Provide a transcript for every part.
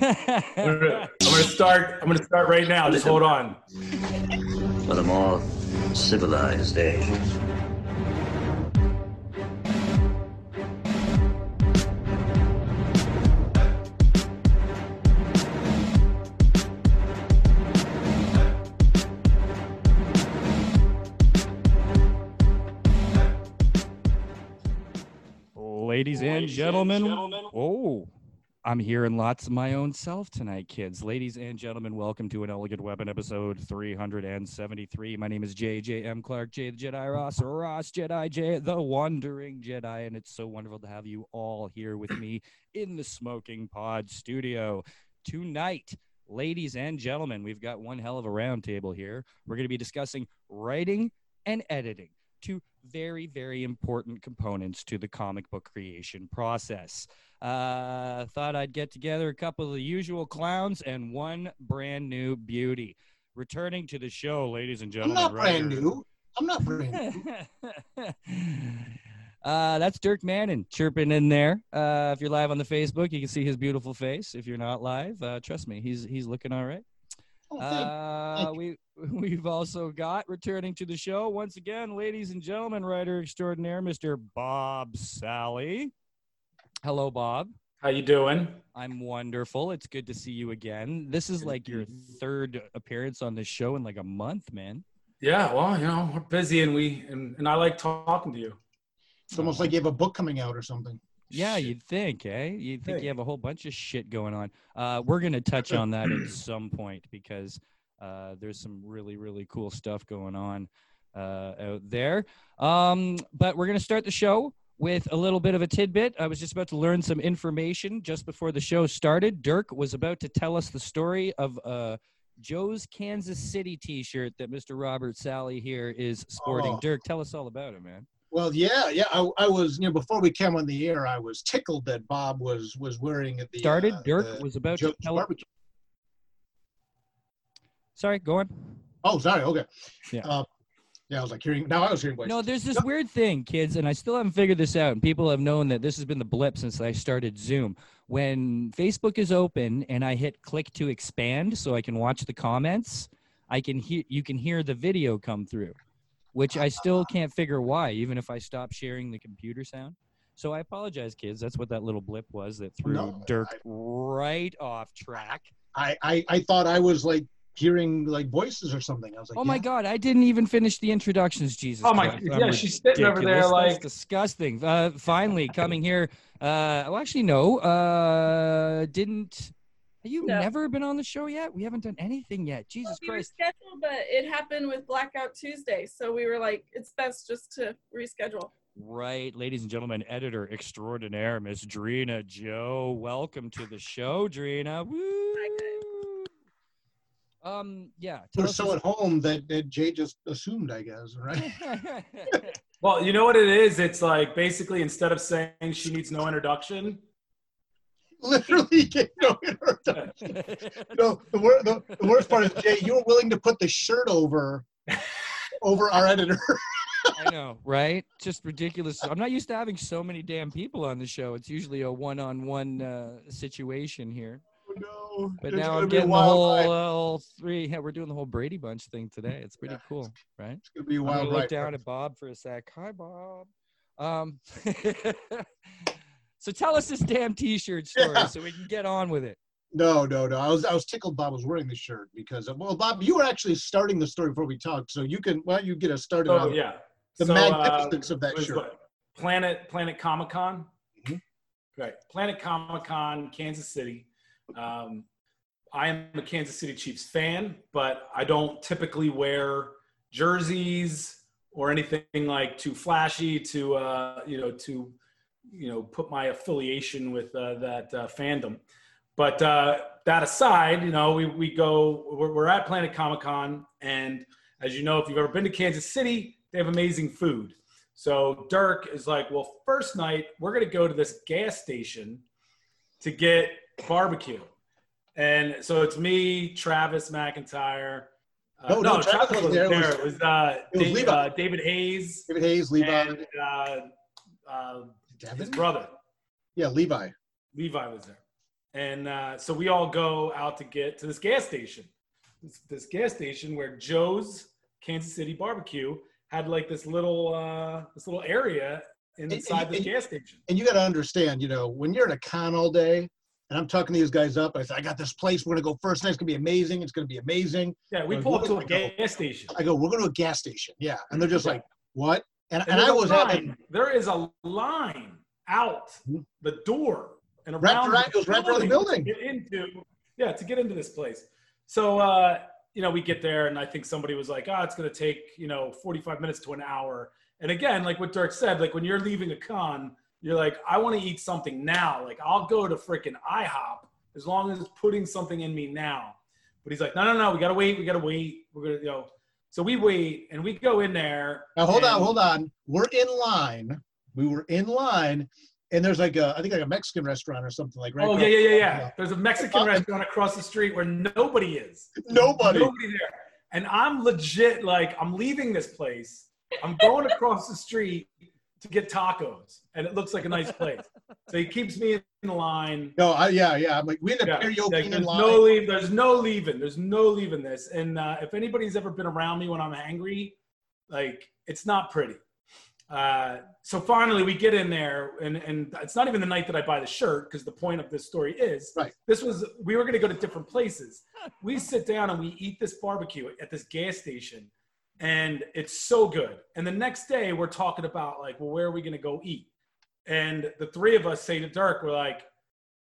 I'm gonna, start. I'm gonna start right now. Just hold on. But a more civilized age. Ladies and gentlemen, oh, I'm hearing lots of my own self tonight, kids. Ladies and gentlemen, welcome to an Elegant Weapon episode 373. My name is JJM Clark, J the Jedi Ross, Ross Jedi, J the Wandering Jedi, and it's so wonderful to have you all here with me in the Smoking Pod studio tonight. Ladies and gentlemen, we've got one hell of a roundtable here. We're going to be discussing writing and editing two very, very important components to the comic book creation process. Uh, thought I'd get together a couple of the usual clowns and one brand new beauty. Returning to the show, ladies and gentlemen. I'm not brand new. I'm not brand new. uh, that's Dirk Manning chirping in there. Uh, if you're live on the Facebook, you can see his beautiful face. If you're not live, uh, trust me, he's he's looking all right. Oh, Uh, we we've also got returning to the show once again, ladies and gentlemen, writer extraordinaire, Mr. Bob Salley. Hello, Bob. How you doing? I'm wonderful. It's good to see you again. This is like your third appearance on this show in like a month, man. Yeah. Well, you know, we're busy, and we and, and I like talking to you. it's almost like you have a book coming out or something. Yeah, Shit. you'd think, eh? You'd think Hey. you have a whole bunch of shit going on. Uh, we're gonna touch on that at some point because uh, there's some really, really cool stuff going on uh, out there. Um, but we're gonna start the show with a little bit of a tidbit. I was just about to learn some information just before the show started. Dirk was about to tell us the story of uh, Joe's Kansas City T-shirt that Mr. Robert Salley here is sporting. Oh. Dirk, tell us all about it, man. Well, yeah, yeah. I, I was, you know, before we came on the air, I was tickled that Bob was was wearing the Started. uh, Dirk the was about Joe's to tell. barbecue. Sorry, go on. Oh, sorry. Okay. Yeah. Uh, yeah, I was like hearing. Now I was hearing voices. No, there's this weird thing, kids, and I still haven't figured this out. And people have known that this has been the blip since I started Zoom. When Facebook is open and I hit click to expand so I can watch the comments, I can hear you can hear the video come through, which I still can't figure why, even if I stop sharing the computer sound. So I apologize, kids. That's what that little blip was that threw No, Dirk I- right off track. I, I I thought I was like hearing like voices or something. I was like, Oh my yeah. God! I didn't even finish the introductions. Jesus. Oh my! Christ. Yeah, I'm she's sitting over there ridiculous. like. That's disgusting. Uh, finally coming here. Uh, well, actually, no. Uh, didn't. Have you No. never been on the show yet? We haven't done anything yet. Jesus we were Christ. scheduled, but it happened with Blackout Tuesday, so we were like, it's best just to reschedule. Right, ladies and gentlemen, editor extraordinaire, Miss Drina Joe. Welcome to the show, Drina. Woo! Um, yeah. tell We're us so at home that, that Jay just assumed, I guess, right? Well, you know what it is? It's like basically instead of saying she needs no introduction, Literally, get no introduction. You know, the, wor- the, the worst part is Jay. You were willing to put the shirt over over our editor. I know, right? Just ridiculous. I'm not used to having so many damn people on the show. It's usually a one-on-one uh, situation here. Oh, no, But it's now I'm getting the whole, uh, three. Yeah, we're doing the whole Brady Bunch thing today. It's pretty Yeah. cool, right? It's gonna be a I'm gonna wild look down at Bob for a sec. Hi, Bob. Um, so tell us this damn T-shirt story Yeah. so we can get on with it. No, no, no. I was I was tickled Bob was wearing the shirt because well, Bob, you were actually starting the story before we talked, so you can why don't you get us started oh on yeah, the So, magnificence of that shirt. what? Planet Planet Comic Con. Mhm. Right, Planet Comic Con, Kansas City. Um, I am a Kansas City Chiefs fan, but I don't typically wear jerseys or anything like too flashy to uh, you know to you know put my affiliation with uh, that uh, fandom. But uh, that aside, you know we we go we're, we're at Planet Comic Con, and as you know, if you've ever been to Kansas City, they have amazing food. So Dirk is like, well, first night we're gonna go to this gas station to get barbecue. And so it's me, Travis McIntire. Uh, No, no, Travis wasn't there. It was- uh, it was Dave- uh, David Hayes David Hayes, Levi, and uh, his brother Yeah, Levi. Levi was there. and uh, so we all go out to get to this gas station. This, this gas station where Joe's Kansas City Barbecue had like this little uh, this little area inside the gas station. And you got to understand, you know, when you're at a con all day, and I'm talking to these guys up, I said, I got this place. We're gonna go first night. It's gonna be amazing. It's gonna be amazing. Yeah, we Like, pull up to a what do I gas station. I go, we're going to a gas station. Yeah, and they're just Yeah. like, what? And, and, And I was having there is a line out Mhm. the door and around. around- it was wrapped around the building. To get into, yeah, to get into this place. So uh, you know, we get there, and I think somebody was like, "Ah, it's going to take you know 45 minutes to an hour." And again, like what Dirk said, like when you're leaving a con, you're like, "I want to eat something now. Like I'll go to freaking IHOP as long as it's putting something in me now." But he's like, "No, no, no. We got to wait. We got to wait. We're gonna, you know." So we wait, and we go in there. now. Hold on, hold on. We're in line. We were in line, and there's like a, I think like a Mexican restaurant or something like right. Oh yeah, yeah, yeah, yeah. There's a Mexican Uh, restaurant across the street where nobody is. Nobody. Nobody there. And I'm legit like I'm leaving this place. I'm going across the street to get tacos, and it looks like a nice place. So he keeps me in the line. No, I, yeah, yeah. I'm like, we end up Yeah, karaoke like, in line. no leave. There's no leaving. There's no leaving this. And uh, if anybody's ever been around me when I'm angry, like it's not pretty. Uh, so finally, we get in there, and and it's not even the night that I buy the shirt because the point of this story is Right. this was we were going to go to different places. We sit down and we eat this barbecue at this gas station, and it's so good. And the next day, we're talking about like, well, where are we going to go eat? And the three of us say to Dirk, we're like,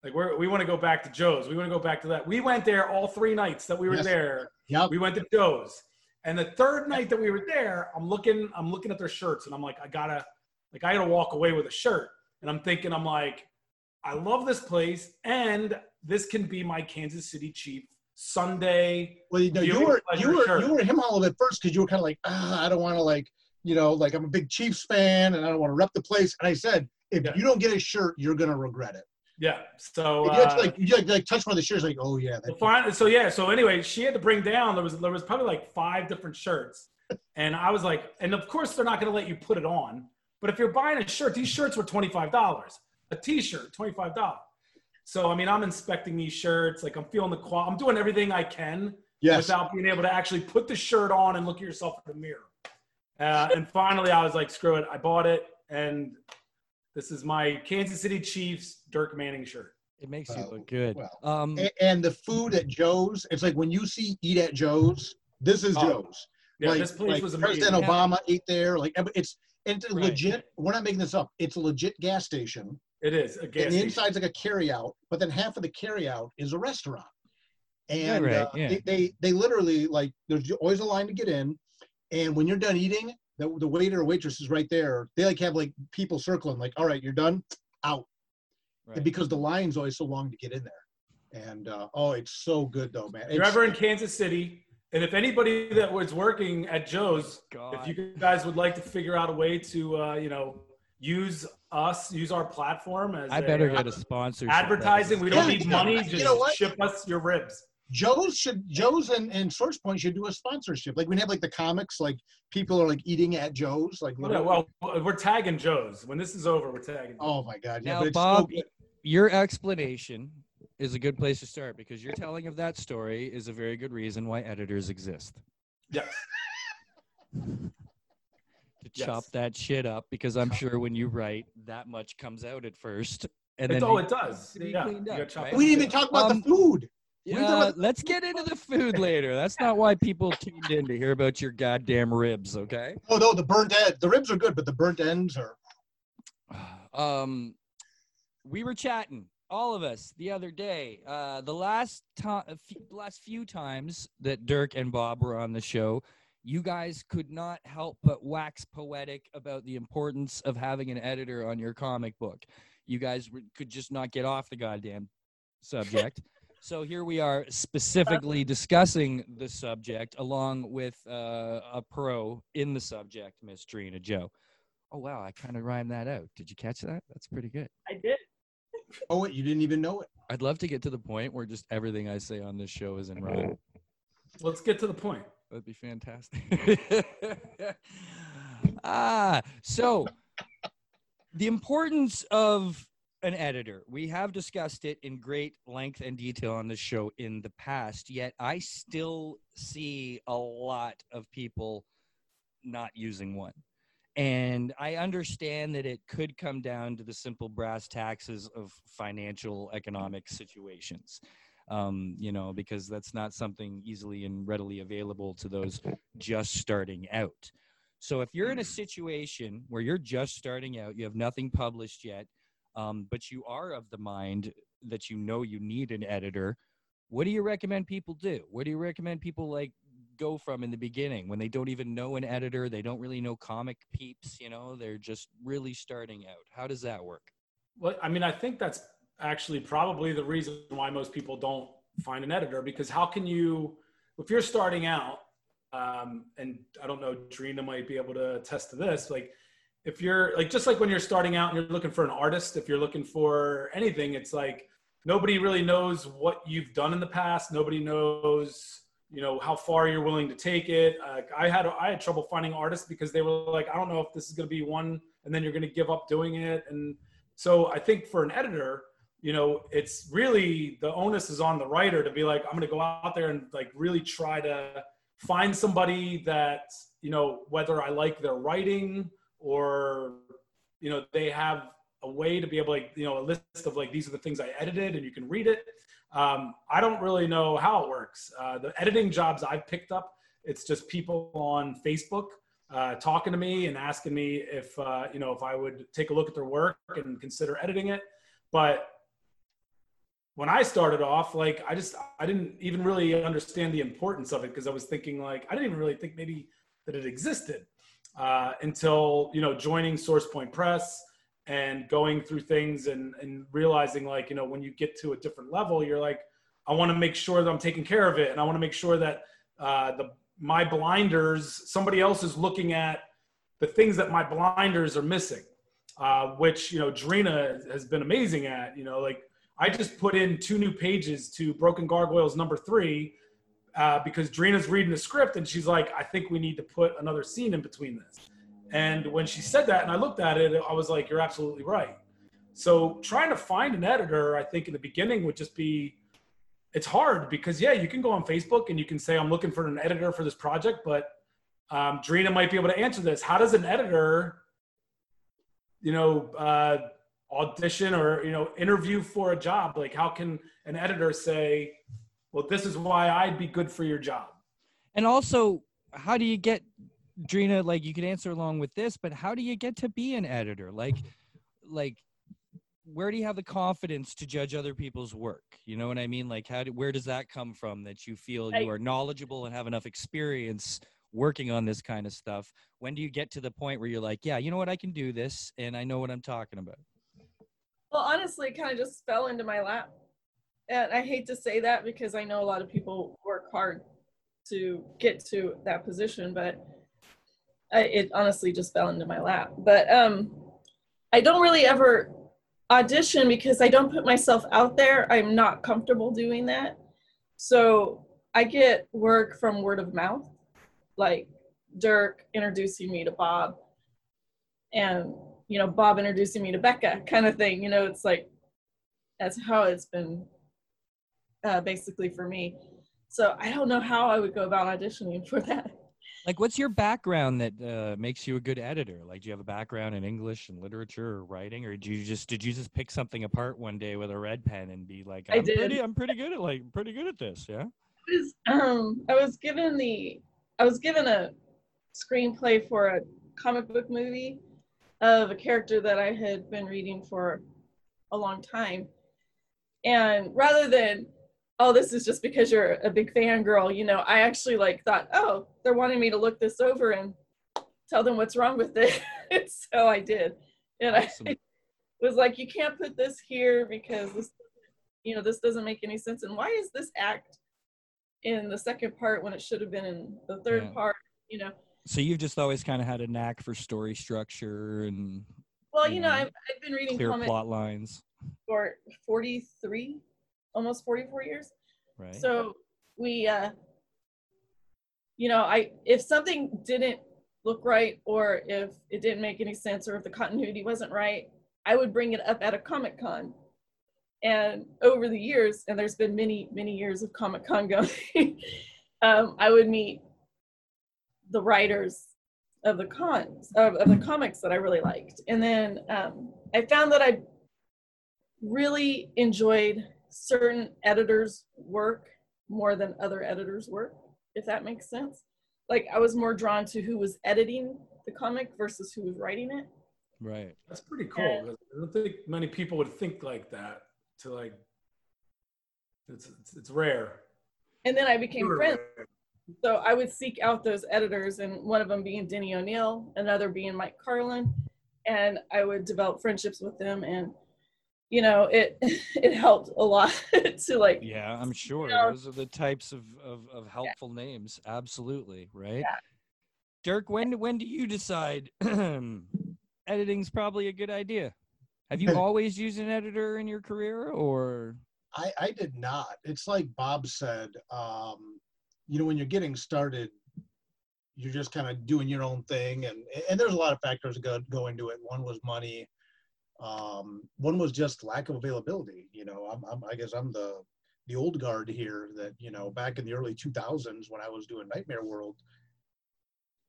like we're, we want to go back to Joe's. We want to go back to that. We went there all three nights that we were Yes. there. Yep. We went to Joe's. And the third night that we were there, I'm looking, I'm looking at their shirts and I'm like, I gotta, like, I gotta walk away with a shirt. And I'm thinking, I'm like, I love this place, and this can be my Kansas City Chief Sunday. Well, you know, you were you were sure. you were him hollow at first because you were kind of like, ah, I don't want to like, you know, like I'm a big Chiefs fan and I don't want to rep the place. And I said, if Yeah. you don't get a shirt, you're gonna regret it. Yeah. So you uh, like you like, like touch one of the shirts, like, oh yeah, fine. So yeah. So anyway, she had to bring down. There was there was probably like five different shirts, and I was like, and of course they're not going to let you put it on. But if you're buying a shirt, these shirts were twenty five dollars. A T-shirt, twenty five dollars. So I mean, I'm inspecting these shirts. Like I'm feeling the qual. I'm doing everything I can yes, without being able to actually put the shirt on and look at yourself in the mirror. Uh, and finally, I was like, screw it. I bought it, and this is my Kansas City Chiefs Dirk Manning shirt. It makes you Well, look good. well. um, A- and the food at Joe's, it's like when you see eat at Joe's, this is Oh, Joe's. Yeah, like, this place like was amazing. President Obama ate there. Like it's it's Right. legit. We're not making this up. It's a legit gas station. It is a gas and the station. inside's like a carryout, but then half of the carryout is a restaurant. And right, uh, yeah. they, they they literally like there's always a line to get in, and when you're done eating, the, the waiter or waitress is right there. They like have like people circling, like, all right, you're done, out. right. And because the line's always so long to get in there. And uh, oh, it's so good though, man. If you're ever in Kansas City, and if anybody that was working at Joe's, God. if you guys would like to figure out a way to, uh, you know, use us, use our platform as I better a, get a sponsor. advertising. We don't Yeah, need you money. Just you know ship us your ribs. Joe's should Joe's and, and Source Point should do a sponsorship. Like we have like the comics, like people are like eating at Joe's, like Yeah, well, we're tagging Joe's. When this is over, we're tagging. oh my god, yeah. Now, but it's so Bob, good. Your explanation is a good place to start because your telling of that story is a very good reason why editors exist. Yes. To Yes. chop that shit up because I'm sure when you write, that much comes out at first. And It's, then oh, it- it does. Yeah. up, right? we didn't even talk about Um, the food. Yeah, talking let's get into the food later. That's not why people tuned in to hear about your goddamn ribs, okay? Oh no, the burnt end. The ribs are good, but the burnt ends are. Um, we were chatting, all of us, the other day. Uh, the last time, last few times that Dirk and Bob were on the show, you guys could not help but wax poetic about the importance of having an editor on your comic book. You guys were, could just not get off the goddamn subject. so here we are specifically discussing the subject along with uh, a pro in the subject, Miss Trina Joe. Oh wow, I kind of rhymed that out. Did you catch that? That's pretty good. I did. Oh wait, you didn't even know it. I'd love to get to the point where just everything I say on this show is in rhyme. Let's get to the point. That'd be fantastic. ah, so the importance of an editor. We have discussed it in great length and detail on the show in the past, yet I still see a lot of people not using one. And I understand that it could come down to the simple brass taxes of financial economic situations. Um, you know, because that's not something easily and readily available to those just starting out. So if you're in a situation where you're just starting out, you have nothing published yet, um, but you are of the mind that you know you need an editor, what do you recommend people do? What do you recommend people like go from in the beginning when they don't even know an editor, they don't really know comic peeps, you know, they're just really starting out. How does that work? Well, I mean, I think that's actually probably the reason why most people don't find an editor because how can you, if you're starting out, um, and I don't know, Drina might be able to attest to this, like if you're like, just like when you're starting out and you're looking for an artist, if you're looking for anything, it's like nobody really knows what you've done in the past. Nobody knows you know how far you're willing to take it. Uh, I had I had trouble finding artists because they were like, I don't know if this is going to be one, and then you're going to give up doing it. And so I think for an editor, you know, it's really the onus is on the writer to be like, I'm going to go out there and like really try to find somebody that you know whether I like their writing or you know they have a way to be able like you know a list of like these are the things I edited and you can read it um, I don't really know how it works. Uh, the editing jobs I've picked up, it's just people on Facebook uh, talking to me and asking me if uh, you know if I would take a look at their work and consider editing it. But when I started off, like I just I didn't even really understand the importance of it because I was thinking like I didn't even really think maybe that it existed uh, until you know joining SourcePoint Press and going through things and, and realizing like you know when you get to a different level you're like i want to make sure that i'm taking care of it and i want to make sure that uh, the my blinders somebody else is looking at the things that my blinders are missing uh, which you know Drina has been amazing at you know like i just put in two new pages to broken gargoyles number three uh, because Drina's reading the script and she's like i think we need to put another scene in between this and when she said that and I looked at it, I was like, you're absolutely right. So trying to find an editor, I think in the beginning would just be, it's hard because yeah, you can go on Facebook and you can say, I'm looking for an editor for this project, but um, Drina might be able to answer this. How does an editor, you know, uh, audition or, you know, interview for a job? Like how can an editor say, well, this is why I'd be good for your job? And also, how do you get Drina, like you could answer along with this, but how do you get to be an editor? Like, like, where do you have the confidence to judge other people's work? You know what I mean? Like, how do, where does that come from that you feel you are knowledgeable and have enough experience working on this kind of stuff? When do you get to the point where you're like, yeah, you know what, I can do this and I know what I'm talking about? Well, honestly, it kind of just fell into my lap. And I hate to say that because I know a lot of people work hard to get to that position, but I, it honestly just fell into my lap. But um, I don't really ever audition because I don't put myself out there. I'm not comfortable doing that. So I get work from word of mouth, like Dirk introducing me to Bob, and you know Bob introducing me to Becca, kind of thing. You know, it's like that's how it's been uh, basically for me. So I don't know how I would go about auditioning for that. Like, what's your background that uh, makes you a good editor? Like, do you have a background in English and literature or writing, or do you just did you just pick something apart one day with a red pen and be like, I'm I did. pretty, I'm pretty good at like pretty good at this, yeah? I was, um, I was given the, I was given a screenplay for a comic book movie of a character that I had been reading for a long time, and rather than oh, this is just because you're a big fangirl. You know, I actually like thought, oh, they're wanting me to look this over and tell them what's wrong with it. so I did. And awesome. I was like, you can't put this here because this, you know, this doesn't make any sense. And why is this act in the second part when it should have been in the third yeah. part, you know? So you've just always kind of had a knack for story structure and. Well, you know, I've, I've been reading clear plot lines for 43 almost 44 years. Right. So we, uh, you know, I if something didn't look right or if it didn't make any sense or if the continuity wasn't right, I would bring it up at a Comic Con. And over the years, and there's been many, many years of Comic Con going, um, I would meet the writers of the cons of, of the comics that I really liked. And then um, I found that I really enjoyed certain editors' work more than other editors' work, if that makes sense. Like I was more drawn to who was editing the comic versus who was writing it. Right. That's pretty cool. 'cause I don't think many people would think like that. To like, it's it's, it's rare. And then I became Super friends. rare. So I would seek out those editors, and one of them being Denny O'Neil, another being Mike Carlin, and I would develop friendships with them, and you know, it it helped a lot to like Yeah, I'm sure. know- Those are the types of, of, of helpful names. Absolutely. Right. Yeah. Dirk, when when do you decide editing's probably a good idea? Have you always used an editor in your career or I, I did not. It's like Bob said, um, you know, when you're getting started, you're just kind of doing your own thing. And, and there's a lot of factors that go, go into it. One was money. Um, one was just lack of availability. You know, I'm, I'm, I guess I'm the, the old guard here that, you know, back in the early 2000s when I was doing Nightmare World,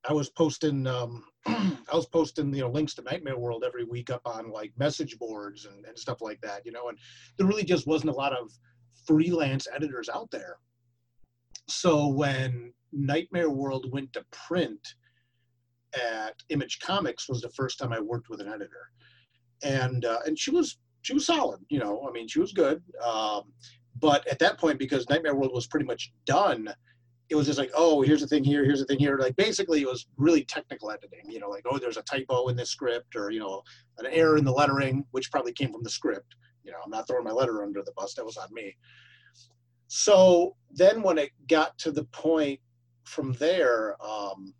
I was posting, um, I was posting, you know, links to Nightmare World every week up on like message boards and, and stuff like that, you know, and there really just wasn't a lot of freelance editors out there. So when Nightmare World went to print at Image Comics was the first time I worked with an editor, and uh, and she was she was solid, you know. I mean, she was good. Um, but at that point, because Nightmare World was pretty much done, it was just like, oh, here's the thing here, here's the thing here. Like basically, it was really technical editing. You know, like oh, there's a typo in this script, or you know, an error in the lettering, which probably came from the script. You know, I'm not throwing my letter under the bus. That was on me. So then, when it got to the point from there, um,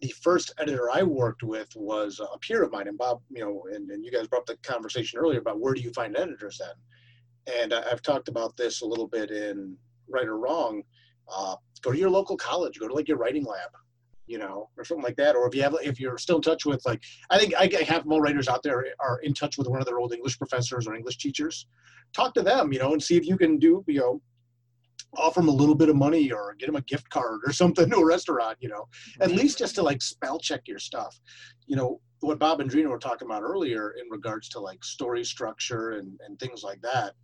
the first editor I worked with was a peer of mine, and Bob, you know, and, and you guys brought up the conversation earlier about where do you find editors then? And I- I've talked about this a little bit in Write or Wrong. Uh, go to your local college, go to like your writing lab, you know, or something like that. Or if you have, if you're still in touch with, like, I think I have more writers out there are in touch with one of their old English professors or English teachers. Talk to them, you know, and see if you can do, you know, offer them a little bit of money or get them a gift card or something to a restaurant, you know, at mm-hmm. least just to like spell check your stuff. You know, what Bob and Drina were talking about earlier in regards to like story structure and, and things like that.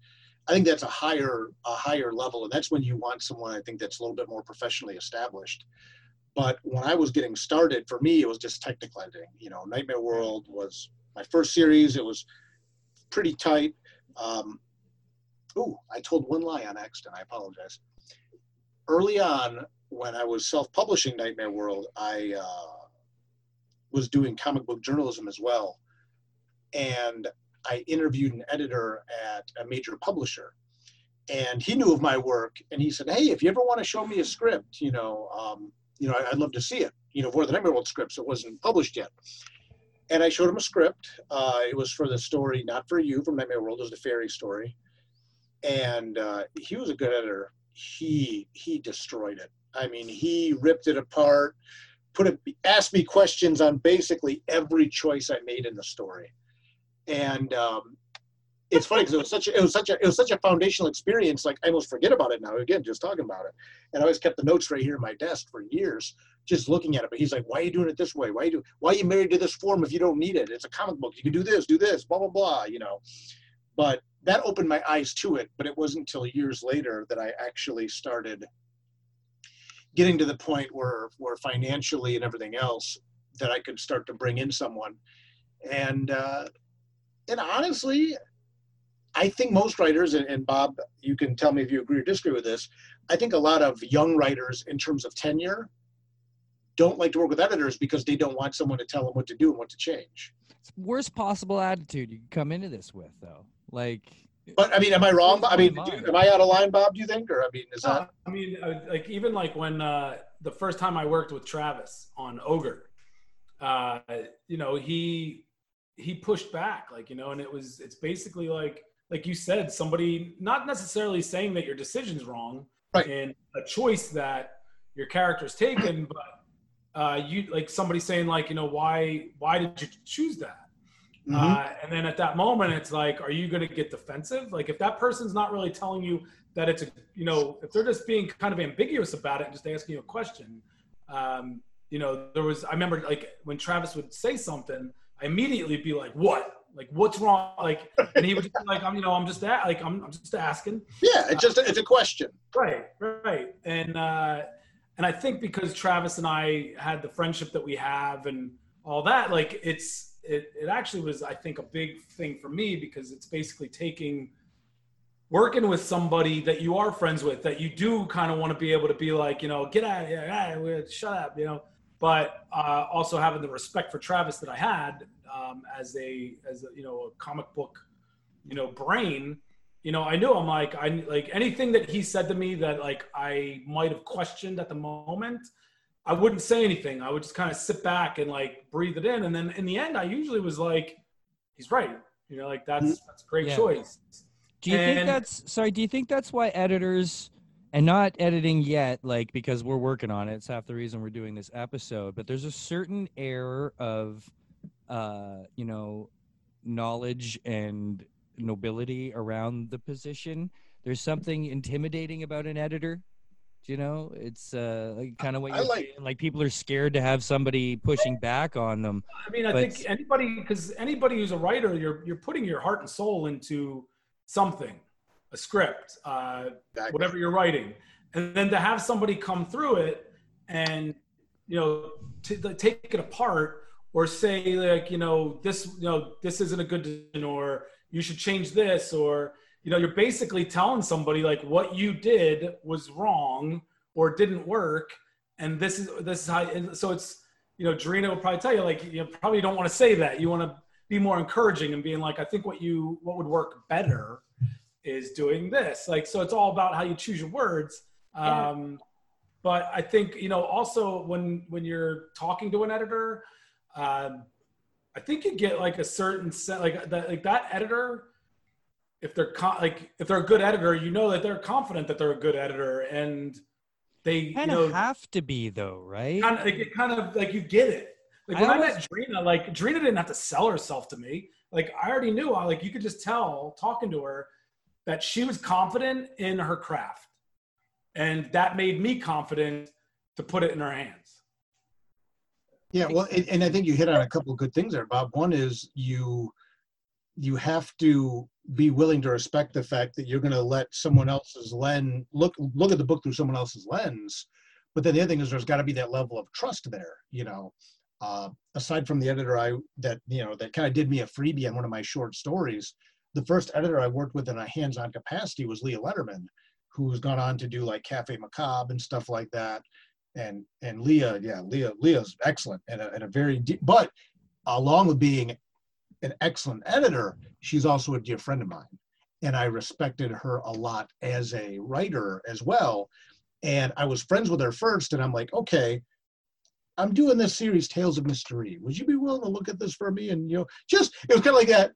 I think that's a higher a higher level, and that's when you want someone I think that's a little bit more professionally established. But when I was getting started, for me, it was just technical editing. You know, Nightmare World was my first series. It was pretty tight. Um, ooh, I told one lie on accident. I apologize. Early on, when I was self-publishing Nightmare World, I uh, was doing comic book journalism as well, and I interviewed an editor at a major publisher, and he knew of my work, and he said, "Hey, if you ever want to show me a script, you know, um, you know, I'd love to see it. You know, for the Nightmare World scripts, it wasn't published yet." And I showed him a script. Uh, it was for the story, not for you, from Nightmare World. It was the fairy story, and uh, he was a good editor. He he destroyed it. I mean, he ripped it apart, put it, asked me questions on basically every choice I made in the story, and um, it's funny because it was such a, it was such a it was such a foundational experience. Like I almost forget about it now. Again, just talking about it, and I always kept the notes right here in my desk for years, just looking at it. But he's like, "Why are you doing it this way? Why you do? Why are you married to this form if you don't need it? It's a comic book. You can do this, do this, blah blah blah." You know, but that opened my eyes to it. But it wasn't until years later that I actually started getting to the point where where financially and everything else that I could start to bring in someone, and uh, and honestly, I think most writers, and, and Bob, you can tell me if you agree or disagree with this. I think a lot of young writers, in terms of tenure, don't like to work with editors because they don't want someone to tell them what to do and what to change. It's worst possible attitude you can come into this with, though. Like, But I mean, am I wrong? I mean, Mine. do, am I out of line, Bob? Do you think, or I mean, is that? I mean, uh, like even like when uh, the first time I worked with Travis on Ogre, uh, you know, he he pushed back, like you know, and it was it's basically like like you said, somebody not necessarily saying that your decision's wrong Right. and a choice that your character's taken, but uh, you like somebody saying like you know why why did you choose that? Mhm. Uh, and then at that moment, it's like, are you going to get defensive? Like, if that person's not really telling you that it's a, you know, if they're just being kind of ambiguous about it and just asking you a question, um, you know, there was, I remember like when Travis would say something, I immediately be like, what? Like, what's wrong? Like, and he would just be like, I'm, you know, I'm just, that, like, I'm, I'm just asking. yeah, it's just it's a question. Right, right. And uh and I think because Travis and I had the friendship that we have and all that, like it's it it actually was I think a big thing for me because it's basically taking working with somebody that you are friends with that you do kind of want to be able to be like, you know, get out of here, ah, well, shut up, you know. But uh, also having the respect for Travis that I had um, as a as a, you know a comic book you know brain you know, I knew I'm like, I like anything that he said to me that like I might have questioned at the moment, I wouldn't say anything. I would just kind of sit back and like breathe it in. And then in the end, I usually was like, he's right. You know, like that's that's a great Yeah. choice. Do you think that's sorry? Do you think that's why editors and not editing yet, like because we're working on it. It's half the reason we're doing this episode. But there's a certain air of, uh, you know, knowledge and nobility around the position. There's something intimidating about an editor. Do you know? It's uh, like kind of what I you're like- saying. Like people are scared to have somebody pushing back on them. I mean, I But- think anybody, because anybody who's a writer, you're you're putting your heart and soul into something, a script, uh, Exactly. whatever you're writing, and then to have somebody come through it and you know to, to take it apart or say like you know this you know this isn't a good decision or you should change this or you know you're basically telling somebody like what you did was wrong or didn't work and this is this is how and so it's you know Drina will probably tell you like you probably don't want to say that you want to be more encouraging and being like I think what you what would work better is doing this like so it's all about how you choose your words Yeah. um but I think you know also when when you're talking to an editor um I think you get like a certain set like that like that editor if they're con- like if they're a good editor you know that they're confident that they're a good editor and they you Kind know of have to be though, right? kind of like it kind of like you get it. Like I when I, always- met Drina, like Drina didn't have to sell herself to me. Like I already knew, I like you could just tell talking to her that she was confident in her craft, and that made me confident to put it in her hands. Yeah, well, and, and I think you hit on a couple of good things there, Bob. One is you you have to be willing to respect the fact that you're going to let someone else's lens look look at the book through someone else's lens. But then the other thing is there's got to be that level of trust there. You know, uh, aside from the editor I that you know that kind of did me a freebie on one of my short stories, the first editor I worked with in a hands-on capacity was Leah Lederman, who's gone on to do like Cafe Macabre and stuff like that and and Leah, yeah, Leah, Leah's excellent and a, and a very deep, but along with being an excellent editor, she's also a dear friend of mine, and I respected her a lot as a writer as well. And I was friends with her first, and I'm like, okay, I'm doing this series, Tales of Mystery. Would you be willing to look at this for me? And you know, just it was kind of like that.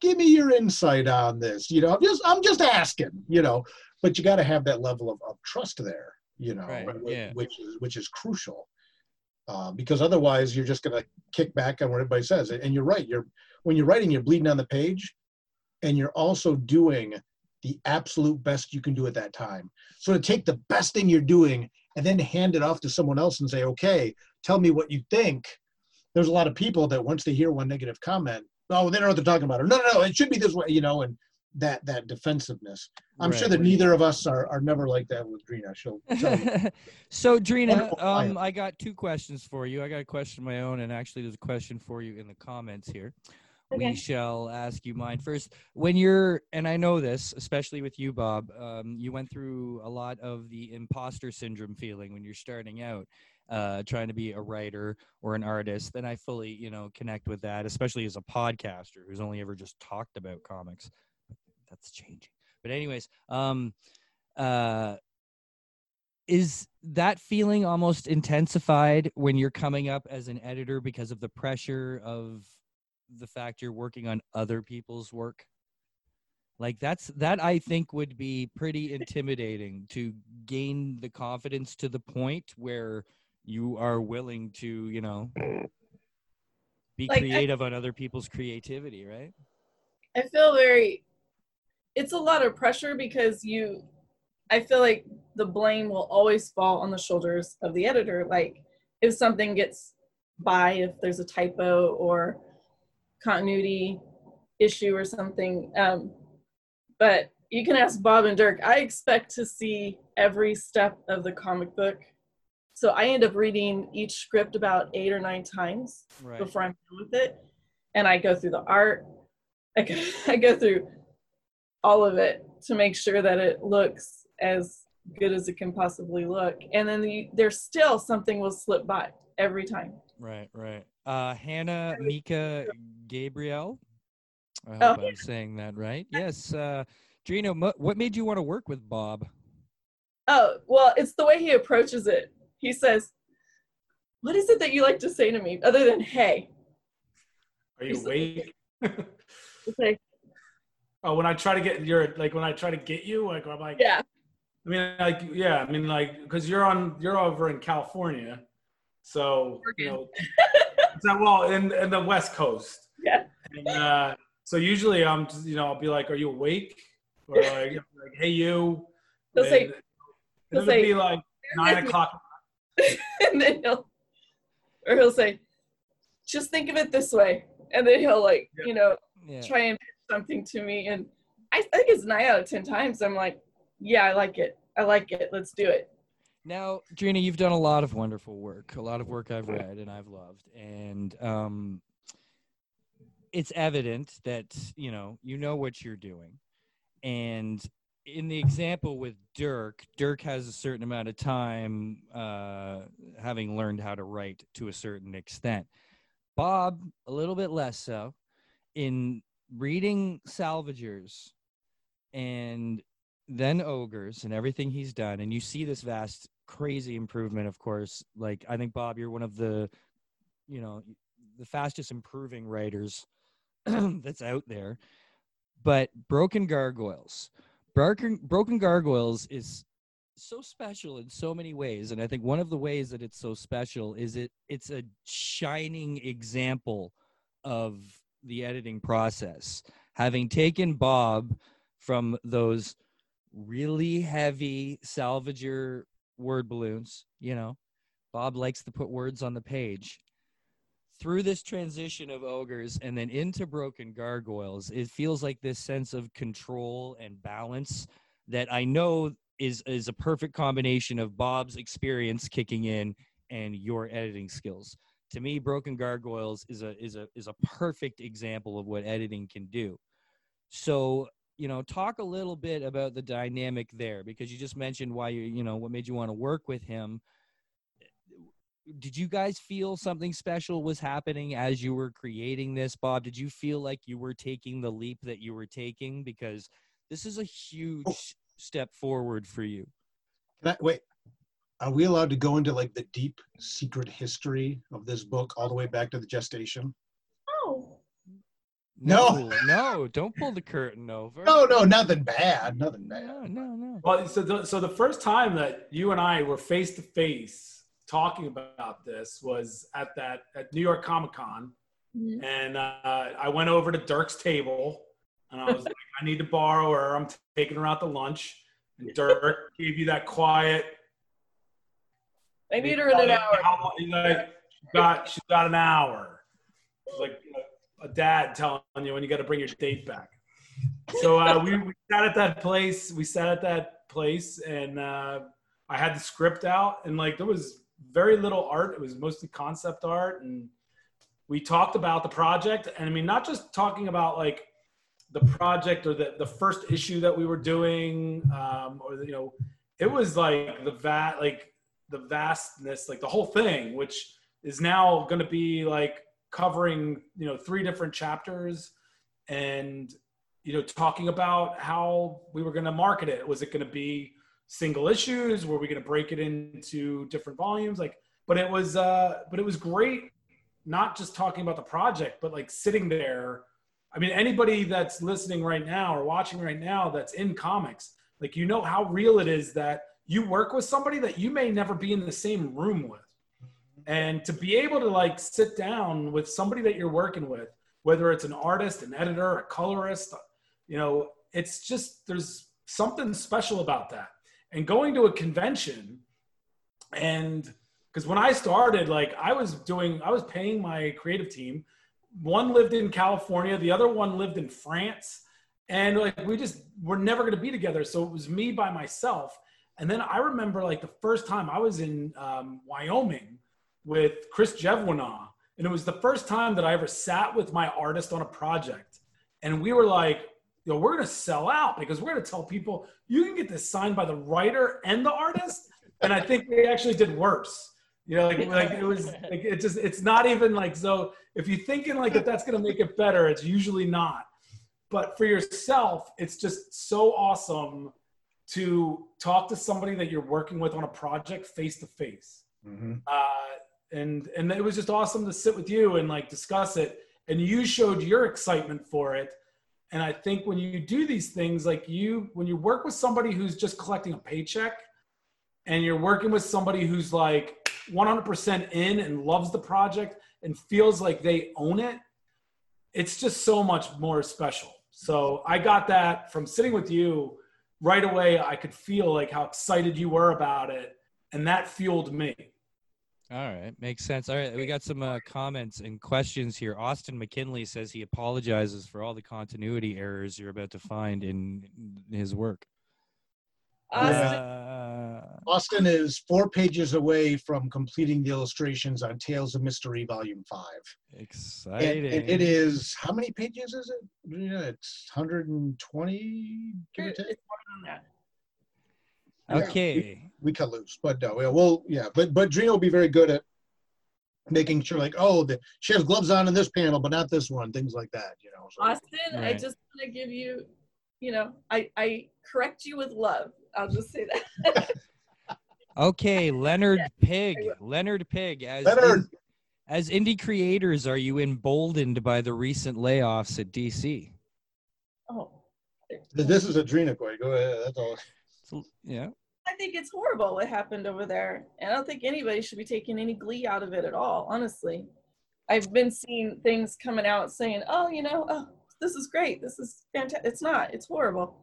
Give me your insight on this. You know, I'm just I'm just asking. You know, but you got to have that level of, of trust there you know Right, wh- yeah. which is which is crucial uh, because otherwise you're just going to kick back on what everybody says and you're right you're when you're writing you're bleeding on the page and you're also doing the absolute best you can do at that time so to take the best thing you're doing and then hand it off to someone else and say okay tell me what you think there's a lot of people that once they hear one negative comment oh they don't know what they're talking about or no no no it should be this way you know and that that defensiveness i'm sure Right. that neither of us are, are never like that with Drina. she'll tell you so Drina, um. I got two questions for you. I got a question of my own, and actually, there's a question for you in the comments here. Okay. We shall ask you mine first. When you're, and I know this, especially with you, Bob, um, you went through a lot of the imposter syndrome feeling when you're starting out, uh, trying to be a writer or an artist. then I fully, you know, connect with that, especially as a podcaster who's only ever just talked about comics. That's changing. But anyways, um, uh, is that feeling almost intensified when you're coming up as an editor because of the pressure of the fact you're working on other people's work like that's that i think would be pretty intimidating to gain the confidence to the point where you are willing to you know be Like, I- creative on other people's creativity, right? I feel very it's a lot of pressure because you I feel like the blame will always fall on the shoulders of the editor. Like if something gets by, if there's a typo or continuity issue or something. Um, but you can ask Bob and Dirk. I expect to see every step of the comic book. So I end up reading each script about eight or nine times Right. before I'm done with it. And I go through the art. I go, I go through all of it to make sure that it looks as good as it can possibly look. And then the, there's still something will slip by every time. Right, right. Uh, Hannah Mika Gabriel. I hope Oh, I'm saying that right. Yes. Uh, Drino, what made you want to work with Bob? Oh, well, it's the way he approaches it. He says, What is it that you like to say to me other than hey? Are you awake? It's like, oh, when I try to get your like when I try to get you, like I'm like, yeah. I mean, like, yeah, I mean, like, because you're on, you're over in California, so you know, so, well, in in the West Coast, Yeah. and uh, so usually I'm, just, you know, I'll be like, "Are you awake?" Or like, like "Hey, you." He'll say- And he'll it'll say, be like nine o'clock. and then he'll or he'll say, just think of it this way. And then he'll like, Yeah. you know, Yeah. try and pitch something to me. And I, think it's nine out of ten times. I'm like, yeah, I like it. I like it. Let's do it. Now, Drina, you've done a lot of wonderful work, a lot of work I've read and I've loved, and um, it's evident that you know you know what you're doing. And in the example with Dirk, Dirk has a certain amount of time, uh, having learned how to write to a certain extent. Bob, a little bit less so. In reading Salvagers and then ogres and everything he's done and you see this vast crazy improvement of course. Like i think bob you're one of the you know the fastest improving writers that's out there. But broken gargoyles broken broken gargoyles is so special in so many ways and i think one of the ways that it's so special is it it's a shining example of the editing process. Having taken bob from those really heavy salvager word balloons you know bob likes to put words on the page. Through this transition of ogres and then into broken gargoyles it feels like this sense of control and balance that i know is is a perfect combination of bob's experience kicking in and your editing skills to me broken gargoyles is a is a is a perfect example of what editing can do. So you know talk a little bit about the dynamic there because you just mentioned why you you know what made you want to work with him. Did you guys feel something special was happening as you were creating this bob? Did you feel like you were taking the leap that you were taking? Because this is a huge oh. step forward for you. Can I, wait, are we allowed to go into like the deep secret history of this book all the way back to the gestation? Oh, No. no don't pull the curtain over No, no, nothing bad, nothing bad. no no no Well, so the, so the first time that you and I were face to face talking about this was at that at New York Comic Con, Mhm. and uh, I went over to Dirk's table, and I was like, "I need to borrow her. I'm taking her out to lunch." And Dirk gave you that quiet. I need her in an hour. How He's like, she's got she's got an hour. It's like a dad telling you when you got to bring your date back. So uh, we, we sat at that place. We sat at that place, and uh, I had the script out, and like there was very little art. It was mostly concept art, and we talked about the project. And I mean, not just talking about like the project or the, the first issue that we were doing, um, or you know, it was like the vat, like the vastness, like the whole thing, which is now going to be like covering you know three different chapters and you know talking about how we were going to market it. Was it going to be single issues? Were we going to break it into different volumes? Like but it was uh but it was great not just talking about the project but like sitting there. I mean anybody that's listening right now or watching right now that's in comics like you know how real it is that you work with somebody that you may never be in the same room with. And to be able to like sit down with somebody that you're working with whether it's an artist an editor a colorist you know it's just there's something special about that. And going to a convention and because when i started like i was doing i was paying my creative team. One lived in california the other one lived in france. And like we just were never going to be together. So it was me by myself and then i remember like the first time i was in um, wyoming with chris jevwanaw and it was the first time that i ever sat with my artist on a project and we were like you know, we're going to sell out because we're going to tell people you can get this signed by the writer and the artist. And I think we actually did worse. You know, like, like it was, like, it just, it's not even like, so if you're thinking like that that's going to make it better, it's usually not. But for yourself, it's just so awesome to talk to somebody that you're working with on a project face to face. And, and it was just awesome to sit with you and like discuss it. And you showed your excitement for it and I think when you do these things, like you, when you work with somebody who's just collecting a paycheck and you're working with somebody who's like 100% in and loves the project and feels like they own it, it's just so much more special. So I got that from sitting with you right away. I could feel like how excited you were about it. And that fueled me. All right, makes sense. All right, we got some uh, comments and questions here. Austin McKinley says he apologizes for all the continuity errors you're about to find in his work. Austin, Austin is four pages away from completing the illustrations on Tales of Mystery Volume 5. Exciting. and it is, how many pages is it? Yeah, it's 120, give or take. it's more than that. Okay. we cut loose. But no, we'll, we'll yeah. But but Drina will be very good at making sure, like, oh, the, she has gloves on in this panel, but not this one, things like that. You know. So. Austin, I just want to give you, you know, I, I correct you with love. I'll just say that. Okay, Leonard Yeah, Pig. Leonard Pig. As Leonard. as indie creators, are you emboldened by the recent layoffs at DC? oh, This is a Drina. Go ahead. That's all. So, yeah. I think it's horrible what happened over there. And I don't think anybody should be taking any glee out of it at all, honestly. I've been seeing things coming out saying, oh, you know, oh, this is great. This is fantastic. It's not, it's horrible.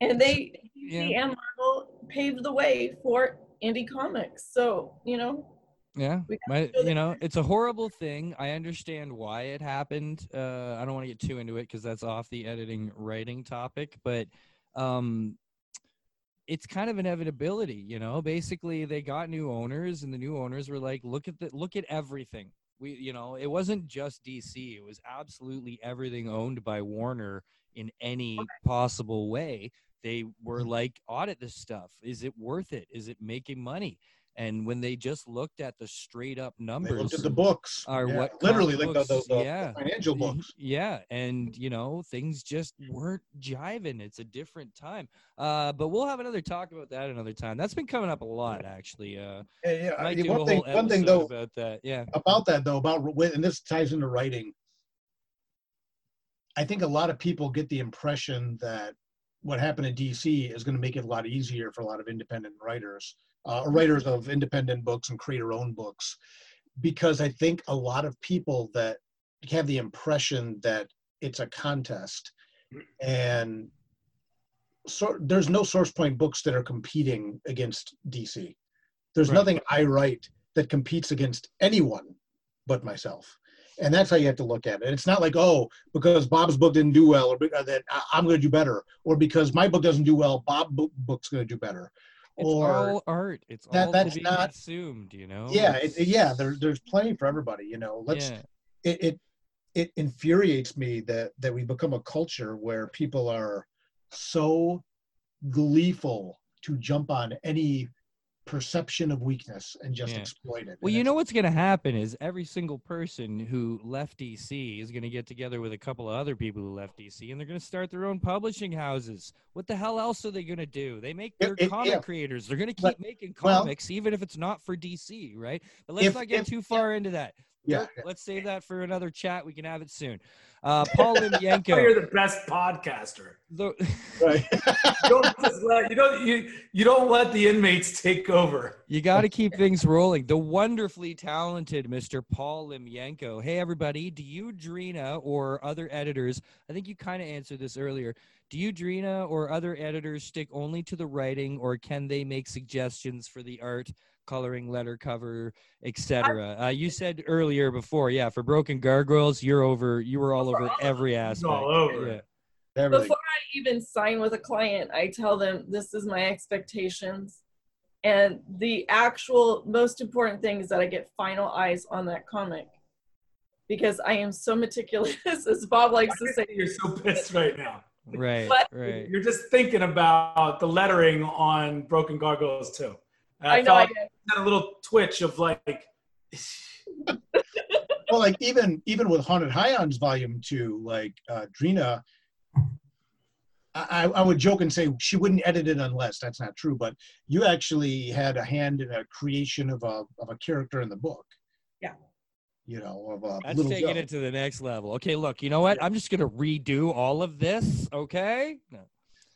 And they, Yeah. DC and Marvel paved the way for indie comics. So, you know, Yeah, my, you know, it's a horrible thing. I understand why it happened. Uh, I don't want to get too into it because that's off the editing writing topic, but um, it's kind of inevitability. You know, basically they got new owners, and the new owners were like, "Look at the look at everything." We, you know, it wasn't just DC; it was absolutely everything owned by Warner in any possible way. They were mm-hmm. like, "Audit this stuff. Is it worth it? Is it making money?" And when they just looked at the straight up They numbers, looked at the books. are Yeah, what literally like the, the, the yeah. financial books. Yeah, and you know things just weren't jiving. It's a different time. Uh, but we'll have another talk about that another time. That's been coming up a lot, actually. Uh, Yeah, yeah. do one thing, one thing though about that. Yeah, about that though about and this ties into writing. I think a lot of people get the impression that what happened in DC is going to make it a lot easier for a lot of independent writers, uh, or writers of independent books and creator-owned books, because I think a lot of people that have the impression that it's a contest, and so there's no source point books that are competing against DC. There's Right. nothing I write that competes against anyone but myself. And that's how you have to look at it. It's not like, oh, because Bob's book didn't do well, or uh, that I'm going to do better, or because my book doesn't do well, Bob book, book's going to do better. it's or all art. It's that- all that's not- consumed. You know. yeah, it, yeah. There, there's plenty for everybody. You know, let's. yeah. It, it it infuriates me that that we become a culture where people are so gleeful to jump on any perception of weakness and just Yeah. exploit it. Well, you know what's going to happen is every single person who left DC is going to get together with a couple of other people who left DC, and they're going to start their own publishing houses. What the hell else are they going to do? They make their it- comic yeah. creators. They're going to keep But- making well- comics, even if it's not for DC, right? But let's If- not get if- too far into that. Yeah. Let's save that for another chat. We can have it soon. Uh, Paul Oh, Limyenko. you're the best podcaster. the, Right. You don't just let you don't you, you don't let the inmates take over. You got to keep things rolling. The wonderfully talented Mr. Paul Limyenko. Hey, everybody. Do you, Drina, or other editors? I think you kind of answered this earlier. Do you, Drina, or other editors stick only to the writing, or can they make suggestions for the art, coloring, letter cover, etc.? Uh, you said earlier before, yeah, for Broken Gargoyles, you're over. You were all over every aspect. all over Yeah. Everything. Before I even sign with a client, I tell them this is my expectations. And the actual most important thing is that I get final eyes on that comic. Because I am so meticulous, as Bob likes to say. You're so pissed right now. Right. What? Right. You're just thinking about the lettering on Broken Gargoyles too. And I know I felt had a little twitch of like, well, like even even with Haunted Highlands Volume Two, like uh, Drina, I, I would joke and say she wouldn't edit it unless that's not true. But you actually had a hand in a creation of a of a character in the book. Yeah. You know, of a That's taking girl. it to the next level. Okay, look, you know what? I'm just gonna redo all of this. Okay. No.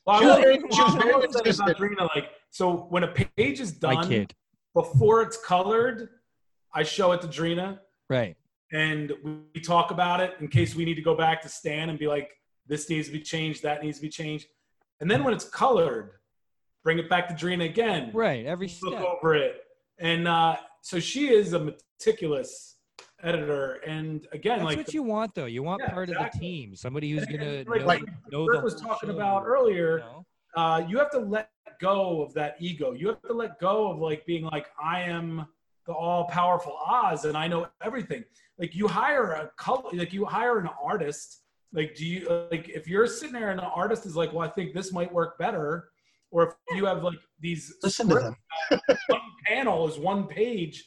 Well, I She was very- well, she was very will say consistent. Drina, like, so when a page is done kid. before it's colored, I show it to Drina Right. and we talk about it in case we need to go back to Stan and be like, this needs to be changed, that needs to be changed. And then when it's colored, bring it back to Drina again. Right. Every look step. over it. And uh, so she is a meticulous editor. And again, That's like what you want, though. You want Yeah, part of the team, somebody who's gonna Like- know, like know Bert the was talking show, about you earlier, know? uh, you have to let go of that ego. You have to let go of like being like, I am the all powerful Oz and I know everything. Like you hire a color, like you hire an artist. Like, do you like if you're sitting there and the artist is like, well, I think this might work better, or if you have like these Listen to them. one panel is one page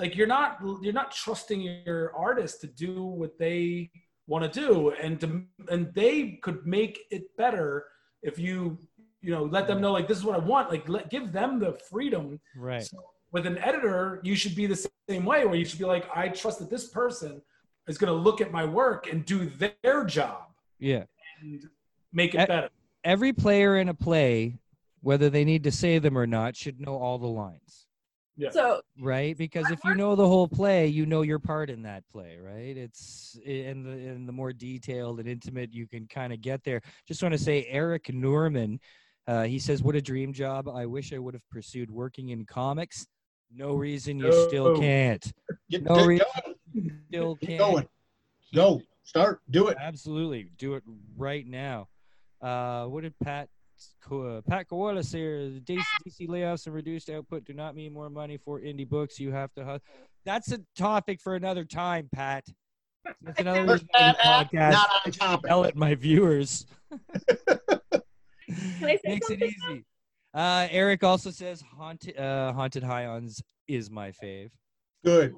like you're not you're not trusting your artist to do what they want to do and to and they could make it better if you you know let them know like this is what i want like let give them the freedom Right. So with an editor you should be the same way where you should be like i trust that this person is going to look at my work and do their job Yeah. and make it better Every player in a play, whether they need to say them or not, should know all the lines. Yeah So Right? Because if you know the whole play, you know your part in that play, right? It's and the and the more detailed and intimate you can kind of get there. Just want to say Eric Norman, uh, he says, "What a dream job! I wish I would have pursued working in comics. No reason you still can't. Get, No get reason. going. Still can't. going. Go. Start. Do it. Absolutely, do it right now. Uh, what did Pat Co- Pat Koala say? The DC, DC layoffs and reduced output do not mean more money for indie books. You have to. Hu- That's a topic for another time, Pat. That's another reason podcast. Not on topic. Yell at my viewers. Can I say Makes it easy. Uh, Eric also says haunted uh, haunted Highlands is my fave. Good.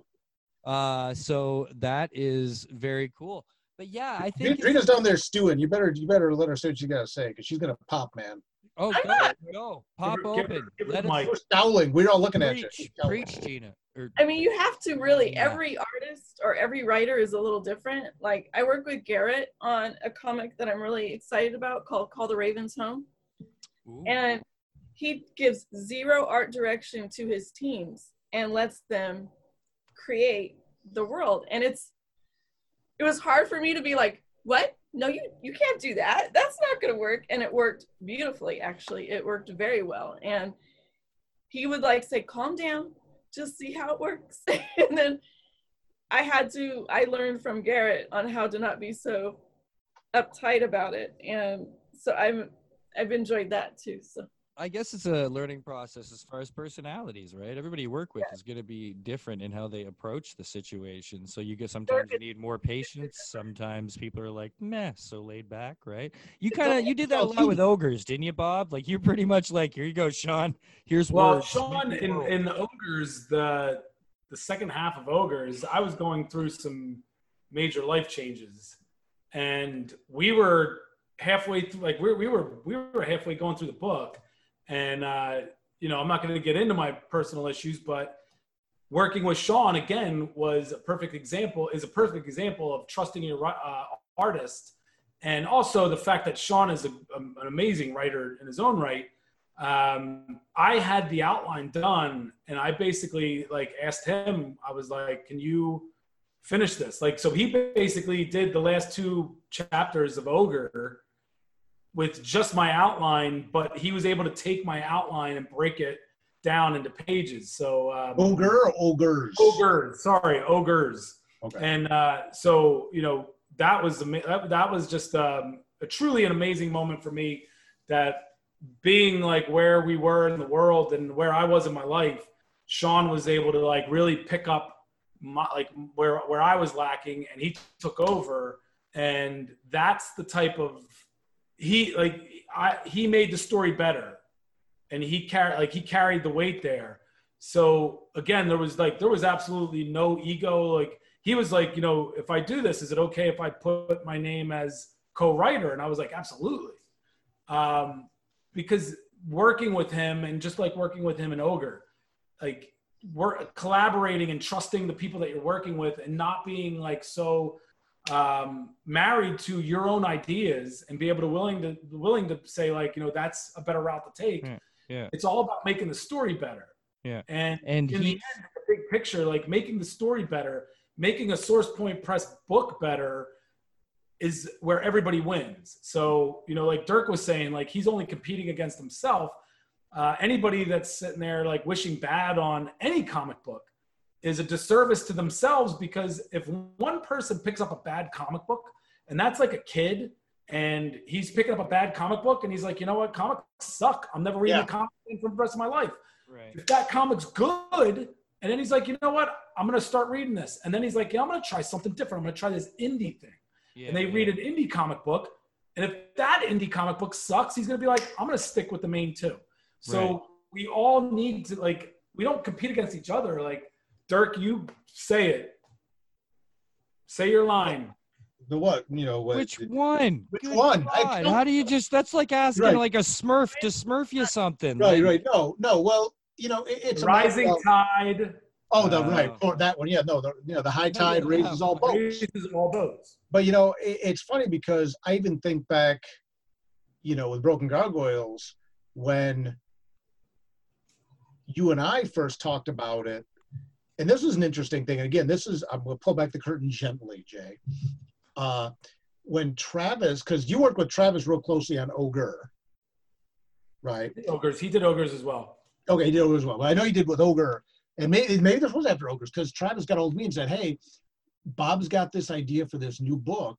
Uh, so that is very cool. But yeah, I think. it's- Drina's down there stewing. You better you better let her say what she gotta say because she's gonna pop, man. Oh, I'm go, not- go, pop give her- open. give her Let the us mic. We're scowling. We're all looking at you. preach, preach, Gina. Or, I mean, you have to really, Yeah. every artist or every writer is a little different. Like, I work with Garrett on a comic that I'm really excited about called Call the Ravens Home. Ooh, And he gives zero art direction to his teams and lets them create the world. And it's, it was hard for me to be like, what? No, you, you can't do that. That's not going to work. And it worked beautifully, actually. It worked very well. And he would like say, calm down, just see how it works. and then I had to, I learned from Garrett on how to not be so uptight about it. And so I'm, I've enjoyed that too. So I guess it's a learning process as far as personalities, right? Everybody you work with is going to be different in how they approach the situation. So you get sometimes you need more patience. Sometimes people are like, meh, so laid back, right? You kind of you did that a lot with ogres, didn't you, Bob? Like you're pretty much like, here you go, Sean. Here's Well, words. Sean, in, roll." in Ogres, the the second half of Ogres, I was going through some major life changes, and we were halfway through. Like we, we were we were halfway going through the book, and uh, you know I'm not going to get into my personal issues, but working with Sean again was a perfect example. Is a perfect example of trusting your uh, artist, and also the fact that Sean is a, a, an amazing writer in his own right. Um, I had the outline done, and I basically like asked him. I was like, "Can you finish this?" Like, so he basically did the last two chapters of Ogre with just my outline, but he was able to take my outline and break it down into pages. So um, ogre or ogres? Ogres, sorry, ogres. Okay. And uh, so you know that was that, that was just um, a truly an amazing moment for me. That being like where we were in the world and where I was in my life, Sean was able to like really pick up my, like where where I was lacking, and he took over. And that's the type of he like I he made the story better and he carried like he carried the weight there. So again, there was like there was absolutely no ego. Like he was like, you know, if I do this, is it okay if I put my name as co-writer? And I was like, absolutely, um, because working with him and just like working with him and Ogre, like we're collaborating and trusting the people that you're working with and not being like so um, married to your own ideas and be able to willing to willing to say like you know that's a better route to take yeah. Yeah. It's all about making the story better. Yeah. And, and in the end, the big picture, like making the story better, making a source point press book better is where everybody wins. So, you know, like Dirk was saying, like he's only competing against himself. Uh, anybody that's sitting there like wishing bad on any comic book is a disservice to themselves because if one person picks up a bad comic book and that's like a kid and he's picking up a bad comic book and he's like, you know what, comics suck. I'm never reading Yeah. a comic for the rest of my life. right. If that comic's good, and then he's like, you know what, I'm gonna start reading this. And then he's like, yeah, I'm gonna try something different. I'm gonna try this indie thing. Yeah, and they yeah. read an indie comic book. And if that indie comic book sucks, he's gonna be like, I'm gonna stick with the main two. So Right. we all need to like, we don't compete against each other. Like, Dirk, you say it. Say your line. The what? You know what? Which one? Which Good one? God, How do you just? That's like asking Right. like a Smurf to Smurf you something. Right, like- right. No, no. Well, you know, it, it's a Rising of- tide Oh, the Oh. right. Or that one. Yeah. No. The you know the high tide raises all boats. raises all boats. But you know, it, it's funny because I even think back, you know, with Broken Gargoyles when you and I first talked about it, and this is an interesting thing. And again, this is I'm gonna pull back the curtain gently, Jay. Uh, when Travis, because you worked with Travis real closely on Ogre, right? Ogres. He did ogres as well. Okay, he did Ogre as well. But I know he did with Ogre, and maybe maybe this was after Ogres because Travis got old me and said, "Hey, Bob's got this idea for this new book,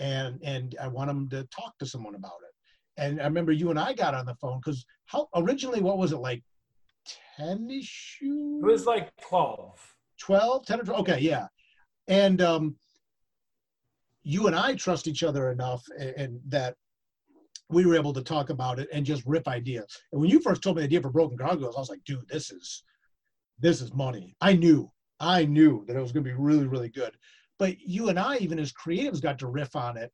and and I want him to talk to someone about it." And I remember you and I got on the phone because how originally what was it like, ten issues? It was like 12. 12, 10 or 12? Okay, yeah. And um, you and I trust each other enough and, and that we were able to talk about it and just rip ideas. And when you first told me the idea for Broken Gargoyles, I was like, dude, this is this is money. I knew, I knew that it was gonna be really, really good. But you and I, even as creatives, got to riff on it.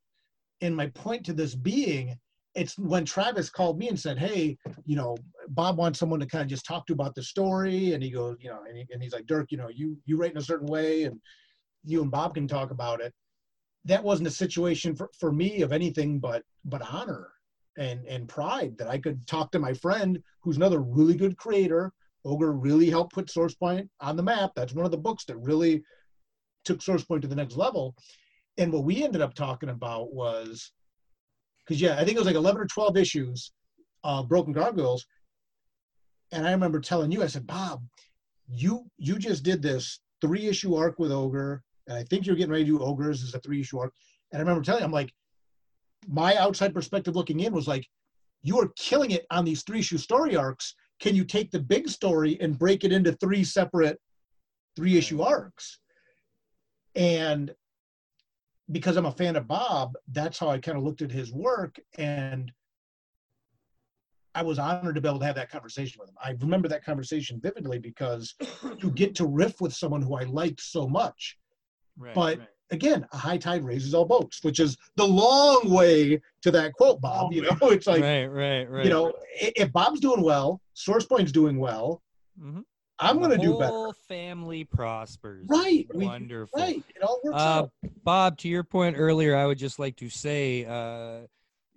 And my point to this being, it's when Travis called me and said, Hey, you know, Bob wants someone to kind of just talk to about the story. And he goes, you know, and, he, and he's like, Dirk, you know, you you write in a certain way and you and Bob can talk about it. That wasn't a situation for, for me of anything but but honor and and pride that I could talk to my friend who's another really good creator. Ogre really helped put SourcePoint on the map. That's one of the books that really took SourcePoint to the next level. And what we ended up talking about was because yeah, I think it was like 11 or 12 issues of Broken Gargoyles. And I remember telling you, I said, Bob, you you just did this three issue arc with Ogre, and I think you're getting ready to do Ogres as a three issue arc. And I remember telling you, I'm like, my outside perspective looking in was like, you are killing it on these three issue story arcs. Can you take the big story and break it into three separate three issue arcs? And because I'm a fan of Bob, that's how I kind of looked at his work. And I was honored to be able to have that conversation with him. I remember that conversation vividly because to get to riff with someone who I liked so much. Right, But right. again, a high tide raises all boats, which is the long way to that quote, Bob. You know, it's like, right, right, right. you know, if Bob's doing well, SourcePoint's doing well, Mhm. I'm gonna do better. whole family prospers. Right, we- Wonderful. Right. It all works Uh, out. Bob, to your point earlier, I would just like to say uh,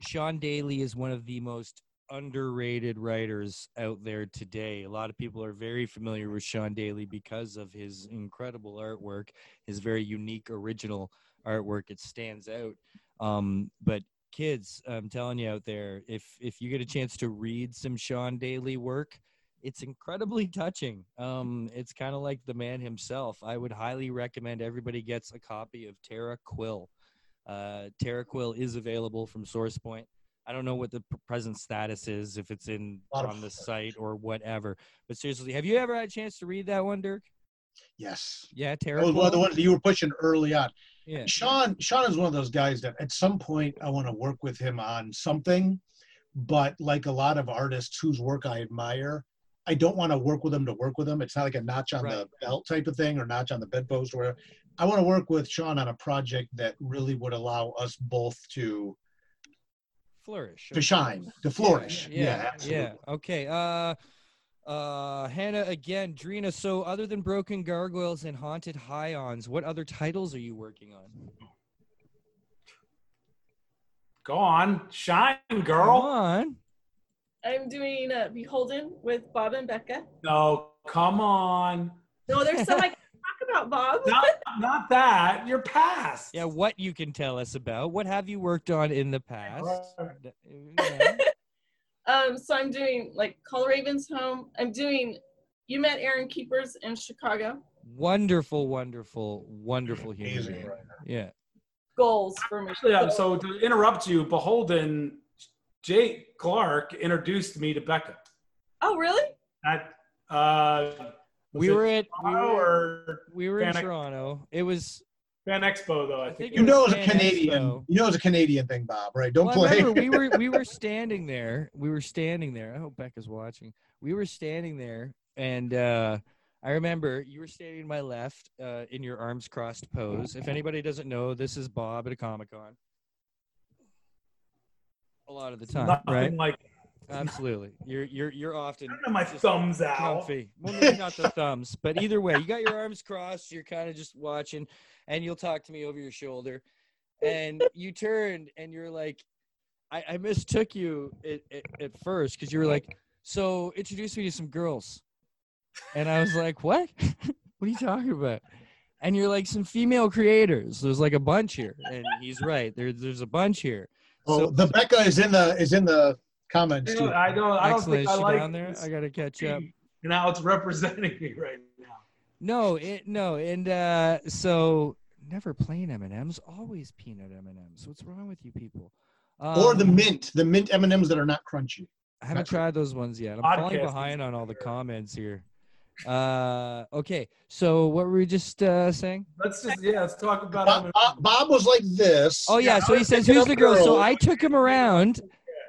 Sean Daly is one of the most underrated writers out there today. A lot of people are very familiar with Sean Daly because of his incredible artwork, his very unique, original artwork. It stands out. Um, but kids, I'm telling you out there, if if you get a chance to read some Sean Daly work, it's incredibly touching. Um, it's kind of like the man himself. I would highly recommend everybody gets a copy of Terra Quill. Uh, Terra Quill is available from SourcePoint. I don't know what the present status is, if it's in on the site or whatever. But seriously, have you ever had a chance to read that one, Dirk? Yes. Yeah, Terra That was one of the Quill? ones that you were pushing early on. Yeah. Sean, Sean is one of those guys that at some point I want to work with him on something, but like a lot of artists whose work I admire, I don't want to work with them to work with them. It's not like a notch on the belt type of thing or notch on the bedpost where. I want to work with Sean on a project that really would allow us both to Flourish. to shine, to flourish. Yeah, Yeah, yeah, absolutely. yeah. Okay. Uh, uh, Hannah again, Drina. So, other than Broken Gargoyles and Haunted Highlands, what other titles are you working on? Go on, shine, Come girl. on. I'm doing uh, Beholden with Bob and Becca. No, come on. No, there's some I can talk about, Bob. Not, not that. You're past. Yeah, what you can tell us about? What have you worked on in the past? Yeah. Um, so I'm doing like Call Raven's Home. I'm doing You Met Aaron Keepers in Chicago. wonderful, wonderful, wonderful human Amazing being. Yeah. Goals for me. Actually, um, so to interrupt you, Beholden, Jake Clark introduced me to Becca. Oh, really? At uh, We were at we were, we were in Ex- Toronto. It was Fan Expo though. I, I think. think it You it was. know it's a Canadian. Expo. You know it's a Canadian thing, Bob, right? Don't Well, play. remember we were we were standing there. We were standing there. I hope Becca's watching. We were standing there, and uh, I remember you were standing to my left uh, in your arms crossed pose. If anybody doesn't know, this is Bob at a Comic Con. A lot of the time, Nothing right? like Absolutely. You're you're you're often my thumbs out. comfy. Well, maybe not the thumbs, but either way, you got your arms crossed. You're kind of just watching, and you'll talk to me over your shoulder. And you turned, and you're like, I, I mistook you at, at, at first because you were like, so introduce me to some girls. And I was like, what? what are you talking about? And you're like, some female creators. There's like a bunch here. And he's right. There, there's a bunch here. Oh, So- the Becca is in the is in the comments You too. I don't. I don't Excellent. think Is I she like down there? I got to catch up. Now it's representing me right now. No, it no, and uh so never plain M and M's, always peanut M and M's. What's wrong with you people? or the Um, mint, the mint M and M's that are not crunchy. I haven't That's right. tried those ones yet. I'm falling behind on all the comments here. Uh, okay, so what were we just uh saying? Let's just yeah. Let's talk about. Bob, Bob, Bob was like this. Oh yeah, Yeah, so he says, "Who's the girl?" So. I took him around.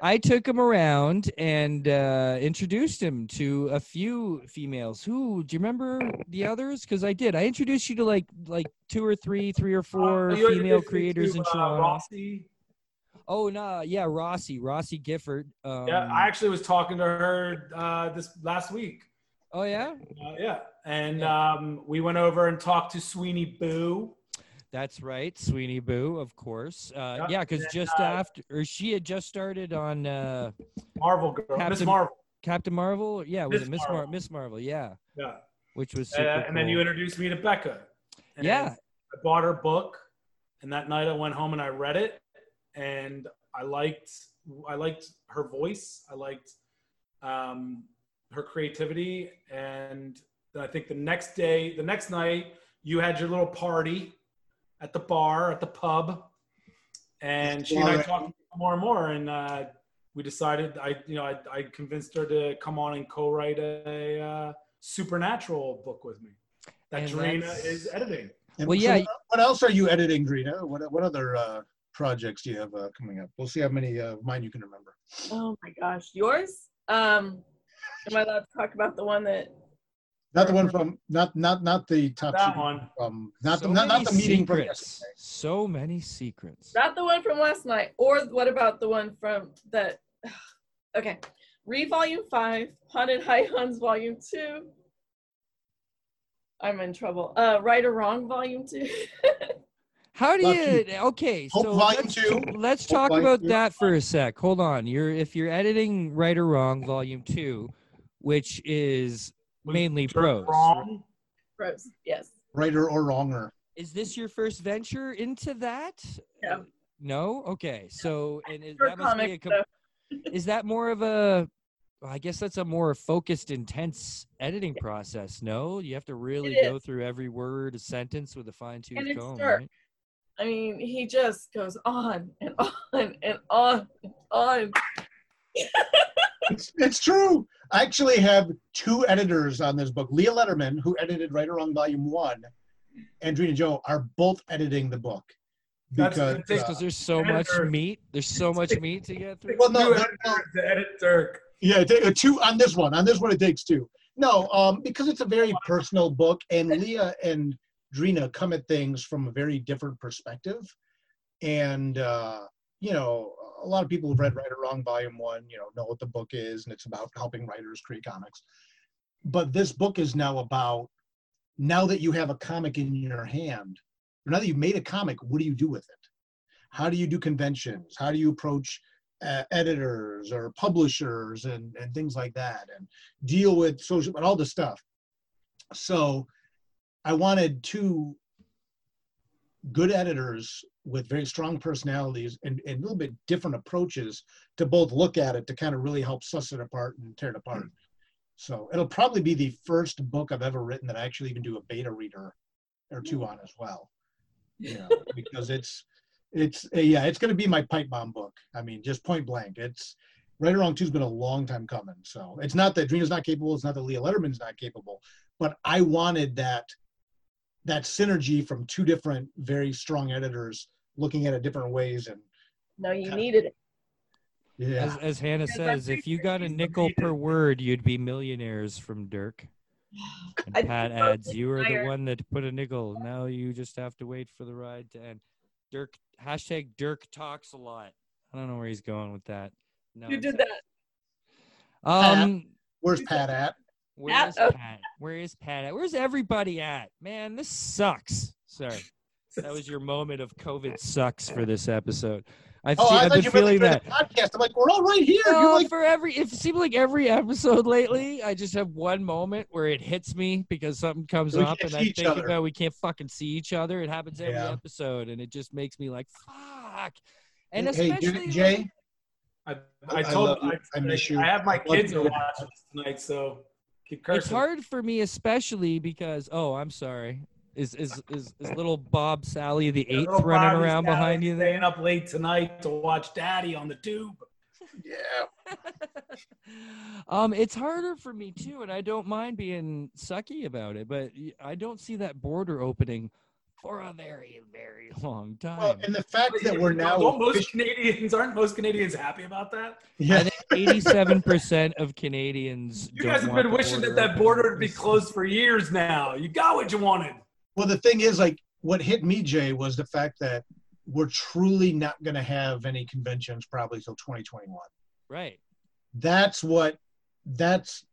I took him around and uh, introduced him to a few females. Who do you remember the others? Because I did. I introduced you to like like two or three, three or four Uh, female creators to, in uh, Toronto. Rossi. Oh no, yeah, Rossi, Rossi Gifford. Um, Yeah, I actually was talking to her uh, this last week. Oh yeah, Uh, yeah, and Yeah. um, we went over and talked to Sweeney Boo. that's right, Sweeney Boo, of course. Uh, Yeah, yeah, because and, just uh, after, or she had just started on uh, Marvel girl, Miss Captain- Marvel. Captain Marvel. Yeah, was Miss it Miss Mar- Marvel. Miss Marvel? Yeah, Yeah, which was Uh, and then you introduced me to Becca. And Yeah. I bought her book, and that night I went home and I read it, and I liked I liked her voice. I liked um, her creativity, and then I think the next day, the next night, you had your little party at the bar at the pub, and she and I talked more and more, and uh, we decided I you know I, I convinced her to come on and co-write a uh, supernatural book with me that And Drina is editing. And Well, so yeah. what- What else are you editing, Drina? What what other uh, projects do you have uh, coming up? We'll see how many uh, of mine you can remember. Oh my gosh, yours? Um, am I allowed to talk about the one that? Not the one from not not not the top That one. from not so the not, not the meeting from yesterday. So many secrets. Not the one from last night, or what about the one from that? Okay, read volume five, Haunted Highlands volume two, I'm in trouble. Uh, write or wrong, volume two. How do you? Okay, Hope so Volume let's, Two. let's Hope talk about Two. that for a sec. Hold on. You're if you're editing write or wrong, volume two, which is mainly Dirk prose. Wrong? Gross. Yes. Righter or wronger. Is this your first venture into that? Yeah. Uh, No. Okay. So and is, that must be a comics, com- is that more of a well, I guess that's a more focused, intense editing process. No, you have to really go through every word, a sentence with a fine tooth comb. dark. Right? I mean, he just goes on and on and on and on. It's, it's true. I actually have two editors on this book. Leah Lederman, who edited Write or Wrong Volume 1, and Drina Joe are both editing the book. That's Because, gonna uh, Because there's so much meat. There's so much meat to get through. well, no, no, no, editors to edit Dirk. Yeah, take a two on this one. On this one, it takes two. No, um, because it's a very personal book, and Leah and Drina come at things from a very different perspective. And uh, you know, a lot of people who've read Write or Wrong Volume One, you know, know what the book is, and it's about helping writers create comics. But this book is now about now that you have a comic in your hand, now that you've made a comic, what do you do with it? How do you do conventions? How do you approach uh, editors or publishers and, and things like that and deal with social and all this stuff so i wanted two good editors with very strong personalities and, and a little bit different approaches to both look at it to kind of really help suss it apart and tear it apart so it'll probably be the first book i've ever written that i actually even do a beta reader or two on as well you know, because it's it's uh, yeah, it's going to be my pipe bomb book. I mean, just point blank. It's write or wrong two's been a long time coming. So it's not that Drina's not capable. It's not that Leah Lederman's not capable. But I wanted that that synergy from two different very strong editors looking at it different ways. And No, you needed it. yeah, As, as Hannah Because says, if you got a nickel per word, you'd be millionaires from Dirk. And Pat adds, you are the one that put a nickel. Now you just have to wait for the ride to end. Dirk hashtag Dirk talks a lot. I don't know where he's going with that. No, You did that. Um, where's Pat at? Where Pat- is. Pat? Where is Pat at? Where's everybody at? Man, this sucks. Sorry, that was your moment of COVID sucks for this episode. I've, Oh, seen, I I've thought been you really feeling that. podcast. I'm like, we're all right here. No, You're like, for every it seems like every episode lately, I just have one moment where it hits me because something comes We up and I think other. about we can't fucking see each other. It happens every Yeah. episode, and it just makes me like fuck. And hey, especially J- Jay, I, I I told love you. I, I miss you. I have my I kids you. to watch this tonight, so keep cursing. it's hard for me, especially because oh, I'm sorry. Is is is, is little Bob Salley the eighth running Bobby around Salley behind you Staying there? up late tonight to watch Daddy on the tube. yeah, um, it's harder for me too, and I don't mind being sucky about it, but I don't see that border opening for a very, very long time. well, and the fact that we're now Don't most Canadians aren't most Canadians happy about that? Yeah, eighty-seven percent of Canadians. You guys have been wishing that that border would be closed for years now. You got what you wanted. Well, the thing is, like, what hit me, Jay, was the fact that we're truly not going to have any conventions probably till 2021. Right. That's what. That's.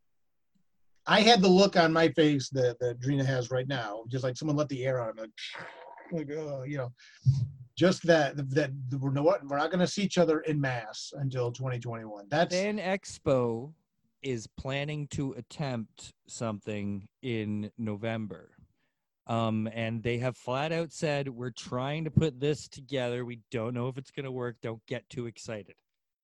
I had the look on my face that that Drina has right now, just like someone let the air out. Like, like, oh, you know, just that that we're no, we're not going to see each other in mass until 2021. That's Fan Expo is planning to attempt something in November. Um, and they have flat out said, we're trying to put this together. We don't know if it's going to work. Don't get too excited.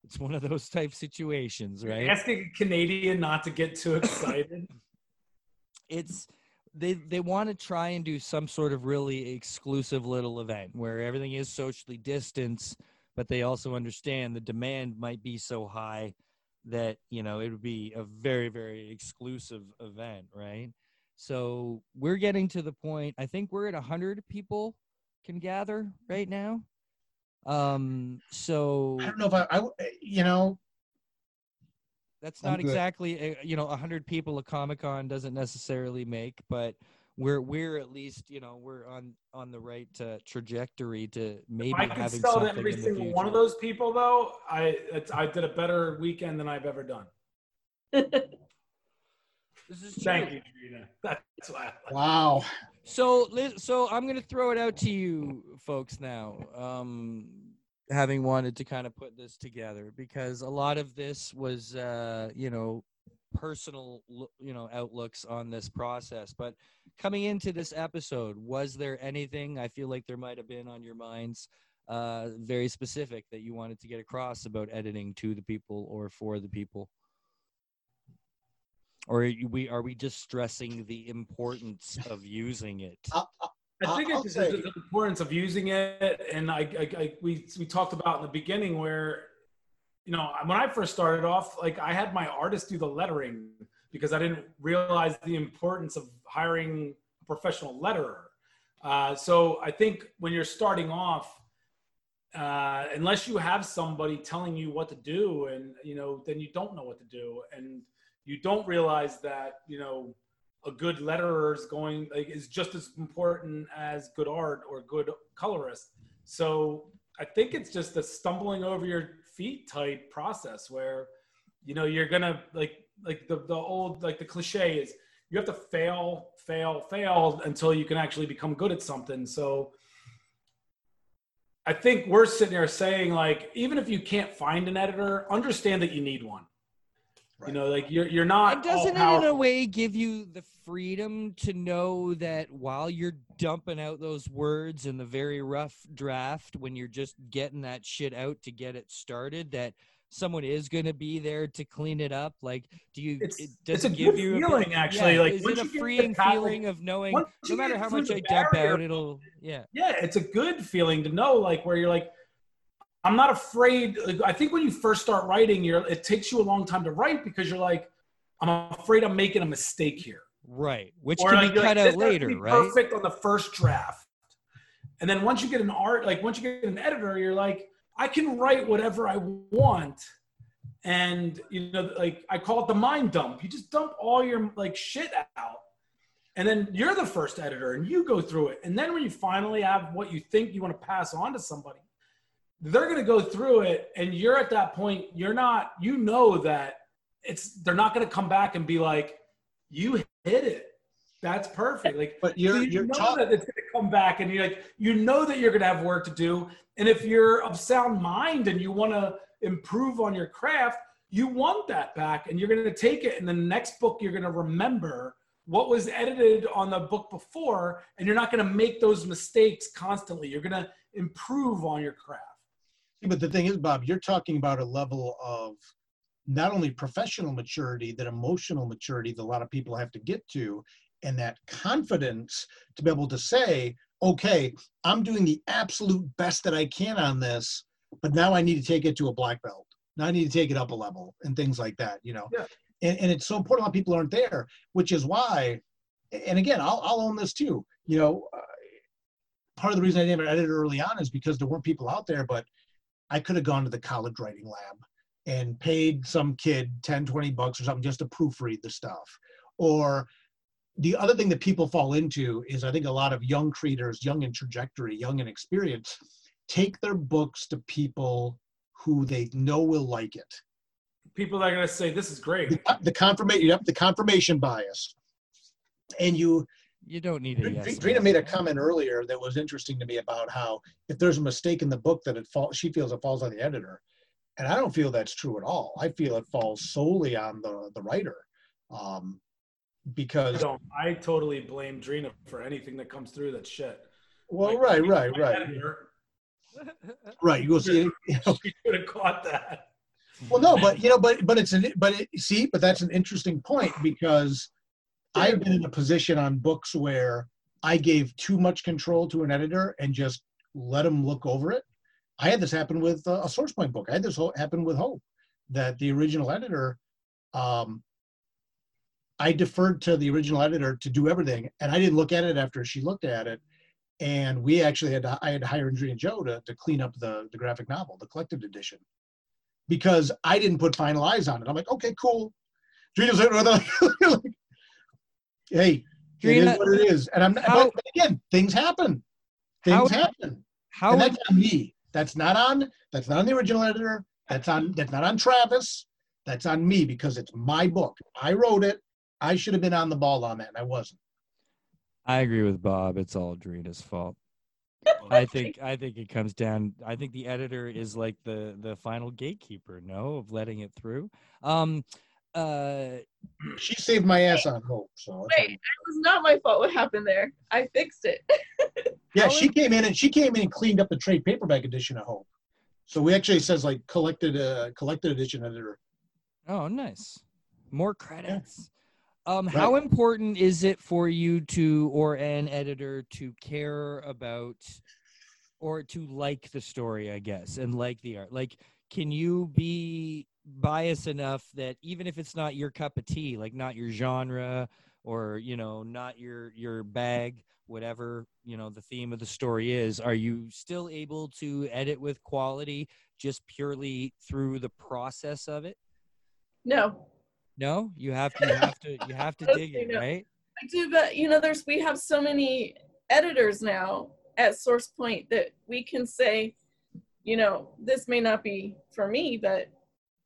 It's one of those type situations, right? Asking a Canadian not to get too excited. it's they they want to try and do some sort of really exclusive little event where everything is socially distanced but they also understand the demand might be so high that you know it would be a very very exclusive event right so we're getting to the point i think we're at 100 people can gather right now um so I don't know if I, I you know, that's not exactly uh, you know a 100 people a comic-con doesn't necessarily make but we're we're at least you know we're on on the right uh, trajectory to maybe if I could having sell something every single one of those people, though, I it's, I did a better weekend than I've ever done. This is true. Thank you, Drina. That's why. Wow. So, so I'm gonna throw it out to you folks now. Um, having wanted to kind of put this together because a lot of this was, uh, you know, personal, you know, outlooks on this process. But coming into this episode, was there anything I feel like there might have been on your minds, uh, very specific that you wanted to get across about editing to the people or for the people? Or are you- we are we just stressing the importance of using it? I, I think I'll it's say- the importance of using it, and I, I, I, we we talked about in the beginning where, you know, when I first started off, like I had my artist do the lettering because I didn't realize the importance of hiring a professional letterer. Uh, so I think when you're starting off, uh, unless you have somebody telling you what to do, and you know, then you don't know what to do, and you don't realize that you know a good letterer is going like is just as important as good art or good colorist. So I think it's just a stumbling over your feet type process where you know you're gonna like like the the old like the cliche is you have to fail fail fail until you can actually become good at something. So I think we're sitting here saying like even if you can't find an editor, understand that you need one. You know, like you're you're not. And doesn't it in a way give you the freedom to know that while you're dumping out those words in the very rough draft when you're just getting that shit out to get it started that someone is going to be there to clean it up? Like do you It's- it does it's it give good you a feeling, actually, yeah, like, is it a you get the freeing pattern- feeling of knowing no matter how much i dump barrier- out it'll yeah. Yeah it's a good feeling to know like where you're like i'm not afraid like, i think when you first start writing you're it takes you a long time to write because you're like i'm afraid i'm making a mistake here. Right which Or, can like, be cut like, out "This has to later be right? perfect on the first draft. And then once you get an art like once you get an editor you're like i can write whatever i want. And you know like i call it the mind dump. You just dump all your like shit out and then you're the first editor and you go through it. And then when you finally have what you think you want to pass on to somebody they're going to go through it and you're at that point you're not you know that it's they're not going to come back and be like you hit it. That's perfect. Like But you're you you're know that it's going to come back and you're like you know that you're going to have work to do and if you're of sound mind and you want to improve on your craft you want that back and you're going to take it and the next book you're going to remember what was edited on the book before and you're not going to make those mistakes constantly. You're going to improve on your craft But the thing is, Bob, you're talking about a level of not only professional maturity, that emotional maturity that a lot of people have to get to, and that confidence to be able to say, okay, I'm doing the absolute best that I can on this, but now I need to take it to a black belt. Now I need to take it up a level and things like that, you know. Yeah. And, and it's so important a lot of people aren't there, which is why, and again, I'll, I'll own this too. You know, uh, part of the reason I didn't edit early on is because there weren't people out there, but I could have gone to the college writing lab and paid some kid 10, 20 bucks or something just to proofread the stuff. Or the other thing that people fall into is I think a lot of young creators, young in trajectory, young in experience, take their books to people who they know will like it. people that are going to say this is great The, the confirmation, yep, the confirmation bias. And you, you don't need a yes Drina made a comment earlier that was interesting to me about how if there's a mistake in the book that it falls, she feels it falls on the editor, and I don't feel that's true at all. I feel it falls solely on the the writer, um, I because don't I totally blame Drina for anything that comes through that shit well, Like, right, right, right, editor. right. You go see, you know, she could have caught that well, no, but you know, but but it's an but it, see, but that's an interesting point because I've been in a position on books where I gave too much control to an editor and just let them look over it. I had this happen with uh, a source point book. I had this whole, happen with Hope, that the original editor, um, I deferred to the original editor to do everything, and I didn't look at it after she looked at it. And we actually had to, I had to hire Drina Joe to, to clean up the, the graphic novel, the collected edition, because I didn't put final eyes on it. I'm like, okay, cool. Drina's like, hey, it Drina, is what it is. And I'm not, how- but again, things happen. Things How- happen. how and that's on me. That's not on, that's not on the original editor. That's on, that's not on Travis. That's on me because it's my book. I wrote it. I should have been on the ball on that, and I wasn't. I agree with Bob. It's all Drina's fault. I think I think it comes down. I think the editor is like the the final gatekeeper, no, of letting it through. Um, uh, She saved my ass on hope. So Wait, it was not my fault. What happened there? I fixed it. yeah, she came in and she came in and cleaned up the trade paperback edition of Hope. So we actually says like collected uh, collected edition editor. oh, nice. More credits. Um, how important is it for you to or an editor to care about or to like the story, I guess, and like the art? Like, can you be biased enough that even if it's not your cup of tea, like not your genre or you know not your your bag, whatever you know the theme of the story is, are you still able to edit with quality just purely through the process of it? No, No, you have to. You have to. You have to dig it, No. right? I do, but you know, there's we have so many editors now at Source Point that we can say, you know, this may not be for me, but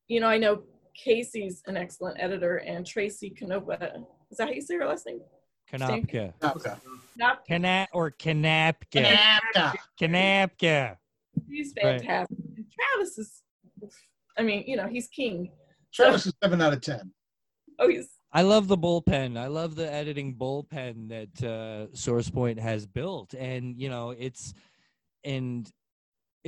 you know, I know Casey's an excellent editor and Tracy Canopa. Is that how you say her last name? Kanapka. Okay. Not Kana or Kanapka. Kanapka. Kanapka. he's fantastic. And Travis is I mean, you know, he's king. Travis is seven out of ten. Oh, he's I love the bullpen. I love the editing bullpen that uh, SourcePoint has built, and you know, it's and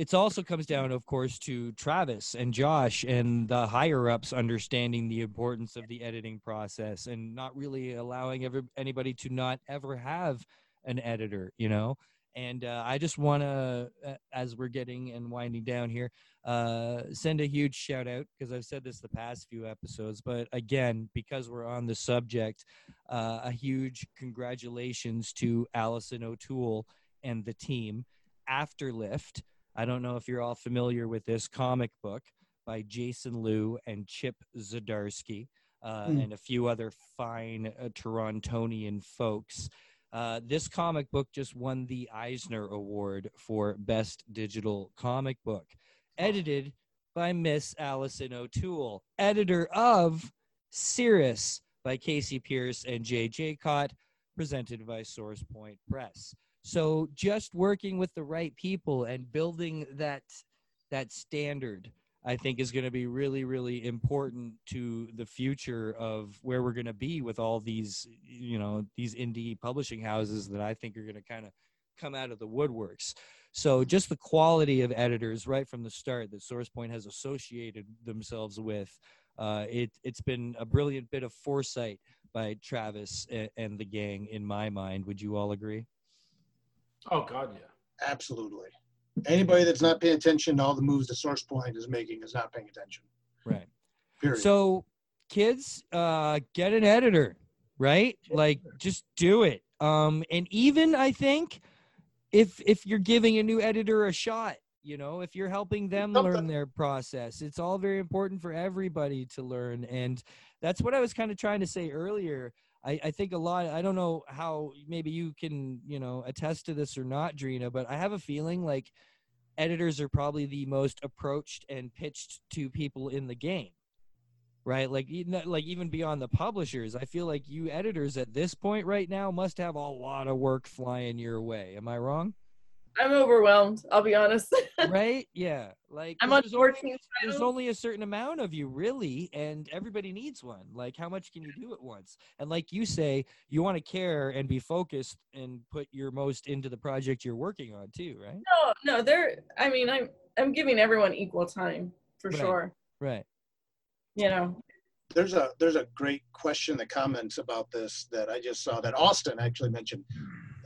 it's also comes down, of course, to Travis and Josh and the higher ups understanding the importance of the editing process and not really allowing every, anybody to not ever have an editor, you know. And uh, I just want to, uh, as we're getting and winding down here, uh, send a huge shout out because I've said this the past few episodes, but again, because we're on the subject, uh, a huge congratulations to Allison O'Toole and the team. after Afterlift. I don't know if you're all familiar with this comic book by Jason Loo and Chip Zdarsky uh, Hmm. and a few other fine uh, Torontonian folks. Uh, this comic book just won the Eisner Award for Best Digital Comic Book, edited by Miss Allison O'Toole, editor of Cirrus by Casey Pierce and J.J. Cott, presented by SourcePoint Press. So just working with the right people and building that that standard I think is going to be really, really important to the future of where we're going to be with all these, you know, these indie publishing houses that I think are going to kind of come out of the woodworks. So just the quality of editors right from the start that SourcePoint has associated themselves with, uh, it it's been a brilliant bit of foresight by Travis and, and the gang in my mind. Would you all agree? Oh God, yeah. Absolutely. Anybody that's not paying attention to all the moves the source point is making is not paying attention. Right. Period. So, kids, uh, get an editor, right? Like, just do it. Um, and even I think if if you're giving a new editor a shot, you know, if you're helping them Something. learn their process, it's all very important for everybody to learn. And that's what I was kind of trying to say earlier. I, I think a lot. I don't know how maybe you can you know attest to this or not, Drina, but I have a feeling like editors are probably the most approached and pitched to people in the game right like like even beyond the publishers i feel like you editors at this point right now must have a lot of work flying your way am i wrong I'm overwhelmed. I'll be honest. right yeah like I'm on there's only, there's only a certain amount of you really and everybody needs one like how much can you do at once and like you say you want to care and be focused and put your most into the project you're working on too right No, no, they're. I mean, I'm I'm giving everyone equal time for Right. sure. right You know, there's a there's a great question in the comments about this that I just saw that Austin actually mentioned.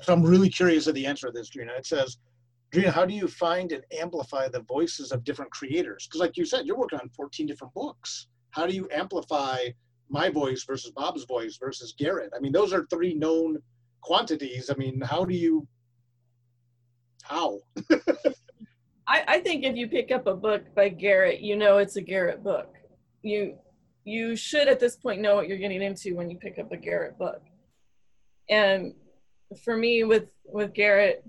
So I'm really curious of the answer to this, Drina. It says, Drina, how do you find and amplify the voices of different creators? Because like you said, you're working on 14 different books. How do you amplify my voice versus Bob's voice versus Garrett? I mean, those are three known quantities. I mean, how do you how? I I think if you pick up a book by Garrett, you know it's a Garrett book. You you should at this point know what you're getting into when you pick up a Garrett book. And for me, with with Garrett,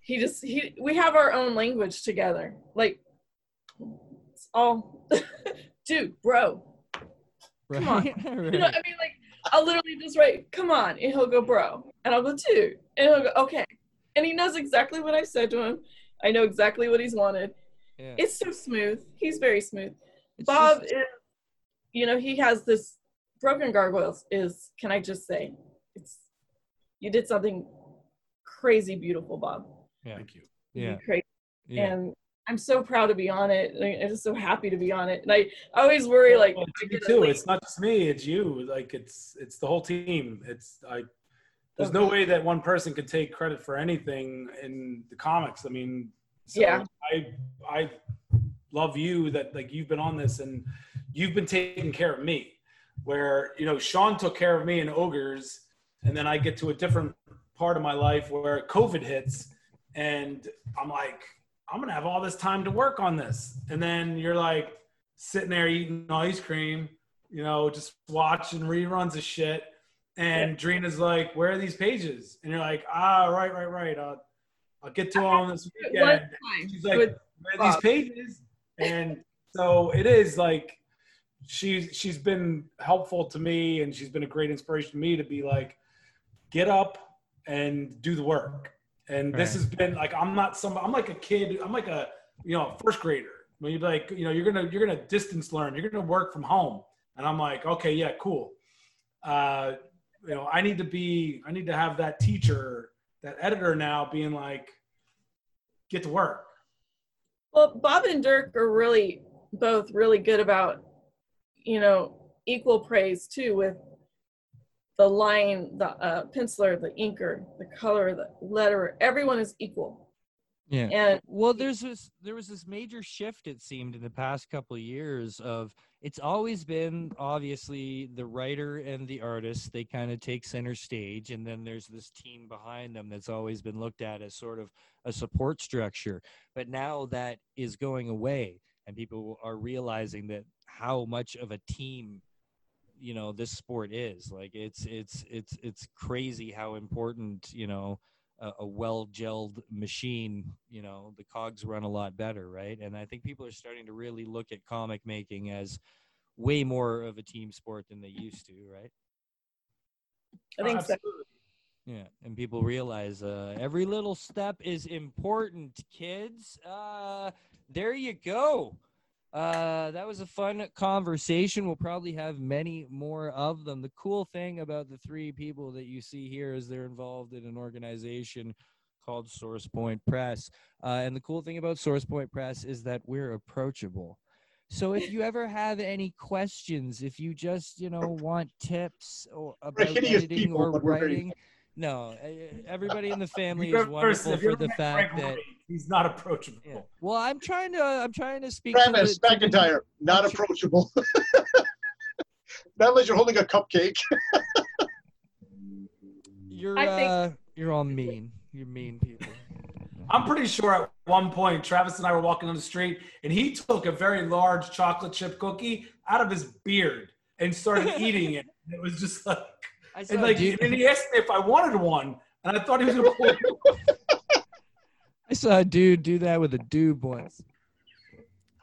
he just he we have our own language together. Like it's all, dude, bro, right, Come on. right. You know, I mean, like I'll literally just write, come on, and he'll go, bro. And I'll go, two. And he'll go, okay. And he knows exactly what I said to him. I know exactly what he's wanted. Yeah. It's so smooth. He's very smooth. It's Bob just- is, you know, he has this broken gargoyles is, can I just say, you did something crazy beautiful, Bob. Thank you. You yeah, did crazy. yeah. And I'm so proud to be on it. I'm just so happy to be on it. And I, I always worry, like, Well, if me too. late- It's not just me. It's you. Like it's it's the whole team. It's I. There's no way that one person could take credit for anything in the comics. I mean, so Yeah. I I love you that like you've been on this and you've been taking care of me. Where you know Sean took care of me in ogres, and then I get to a different part of my life where COVID hits, and I'm like, I'm gonna have all this time to work on this, and then you're like sitting there eating ice cream, you know, just watching reruns of shit. And Drina's like, "Where are these pages?" And you're like, "Ah, right, right, right. I'll, I'll get to them this weekend." She's like, "Where are these pages?" And so it is like she's she's been helpful to me, and she's been a great inspiration to me to be like, get up and do the work. And this Right. has been like I'm not some I'm like a kid. I'm like a you know first grader. When you're like you know you're gonna you're gonna distance learn. You're gonna work from home. And I'm like okay yeah cool. Uh, you know I need to be I need to have that teacher that editor now being like get to work. Well, Bob and Dirk are really both really good about, you know, equal praise too with the line, the uh, penciler, the inker, the color, the letterer. Everyone is equal. Yeah. And Well, there's this there was this major shift it seemed in the past couple of years of it's always been obviously the writer and the artist they kind of take center stage and then there's this team behind them that's always been looked at as sort of a support structure but now that is going away and people are realizing that how much of a team you know this sport is like it's it's it's it's crazy how important you know a, a well gelled machine, you know, the cogs run a lot better, right? And I think people are starting to really look at comic making as way more of a team sport than they used to, right? I think so. Yeah, and people realize uh, every little step is important, kids. Uh, there you go. Uh, that was a fun conversation. We'll probably have many more of them. The cool thing about the three people that you see here is they're involved in an organization called Source Point Press. Uh, and the cool thing about Source Point Press is that we're approachable. So if you ever have any questions, if you just you know want tips or about editing or but we're very- writing, no, everybody in the family is wonderful. For the fact that. Wright, he's not approachable. Yeah. Well, I'm trying to. I'm trying to speak. to Travis the- to the- McIntire, not approachable. not unless you're holding a cupcake. You're I think- uh, you're all mean. You're mean people. I'm pretty sure at one point Travis and I were walking on the street and he took a very large chocolate chip cookie out of his beard and started eating it. It was just like, I saw and like, a dude, and he asked me if I wanted one, and I thought he was gonna pull. I saw a dude do that with a dude once.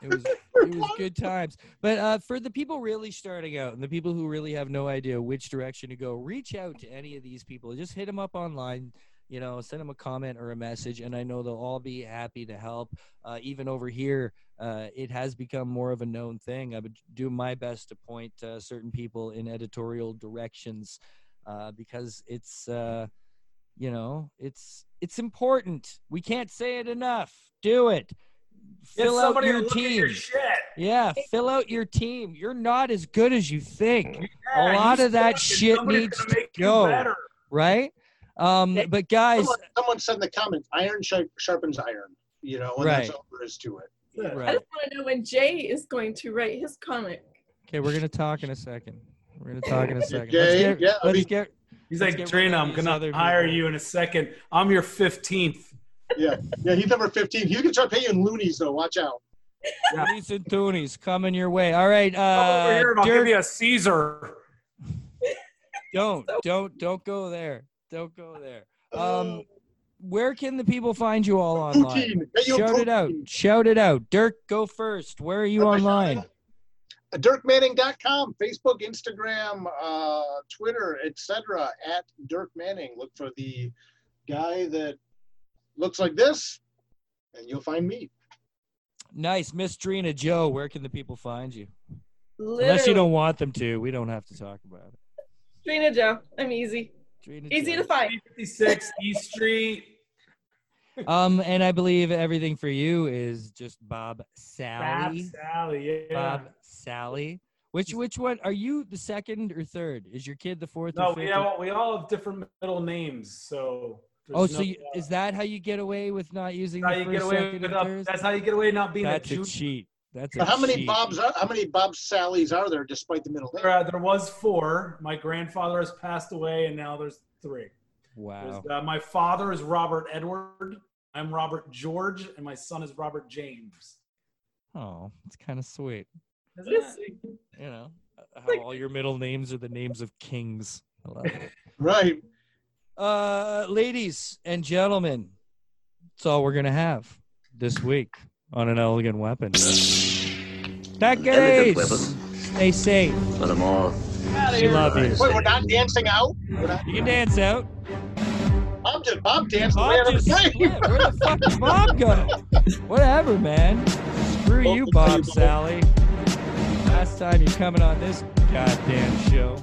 It was it was good times. But uh, for the people really starting out and the people who really have no idea which direction to go, reach out to any of these people. Just hit them up online. You know, send them a comment or a message, and I know they'll all be happy to help. Uh, even over here, uh, it has become more of a known thing. I would do my best to point uh, certain people in editorial directions uh, because it's, uh, you know, it's it's important. We can't say it enough. Do it. Get Fill out your team. your shit. Yeah, fill out your team. You're not as good as you think, Yeah, lot of that shit needs gonna to make you go. better. right? Um, Yeah. but guys, Someone, someone said in the comments, iron sharp, sharpens iron. You know, and that's Right. all there is to it. Yeah. I just want to know when Jay is going to write his comic. Okay, we're gonna talk in a second. We're gonna talk in a second. Jay, let's get, yeah, let's mean- get He's Let's like, get rid Drina, I'm gonna hire people." you in a second. I'm your 15th. Yeah, yeah. He's number 15. He's gonna start paying in loonies though. Watch out. Loonies and Toonies coming your way. All right, Come over uh, here and I'll Dirk, give you a Caesar. don't, don't, don't go there. Don't go there. Um, where can the people find you all online? Poutine. Get you a Shout it out. Shout it out. Dirk, go first. Where are you Am I shouting online? It? DirkManning.com, Facebook, Instagram, uh, Twitter, etc. At Dirk Manning. Look for the guy that looks like this, and you'll find me. Nice, Miss Drina Joe. Where can the people find you? Literally. Unless you don't want them to, we don't have to talk about it. Drina Joe. I'm easy. Drina Easy Joe. to find. 56 East Street. Um, and I believe everything for you is just Bob Fab Salley. Salley. Yeah. Bob Salley. Which which one are you the second or third? Is your kid the fourth No, or we fifth? all, we all have different middle names. So. there's oh, so no, you, uh, is that how you get away with not using how the you first, get away second, with and? That's how you get away not being That's a a cheat. That's a But how many. Bobs are how many Bob Salleys are there despite the middle name? There, uh, there was four. My grandfather has passed away, and now there's three. Wow. There's, uh, my father is Robert Edward. I'm Robert George, and my son is Robert James. Oh, it's kind of sweet. Isn't This- You know, uh, how all your middle names are the names of kings. I love it. Right. Uh, ladies and gentlemen, that's all we're gonna have this week on an elegant weapon. That Elegant guys, weapon. stay safe. For the more We love you. civilized Wait, we're day. not dancing out. Not, You can dance out. Bob just Bob danced the Bob way out of just the split. Where the fuck did Bob go? Whatever, man. Screw you, Bob Salley. Last time you're coming on this goddamn show.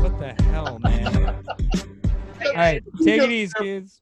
What the hell, man? All right, take it easy, kids.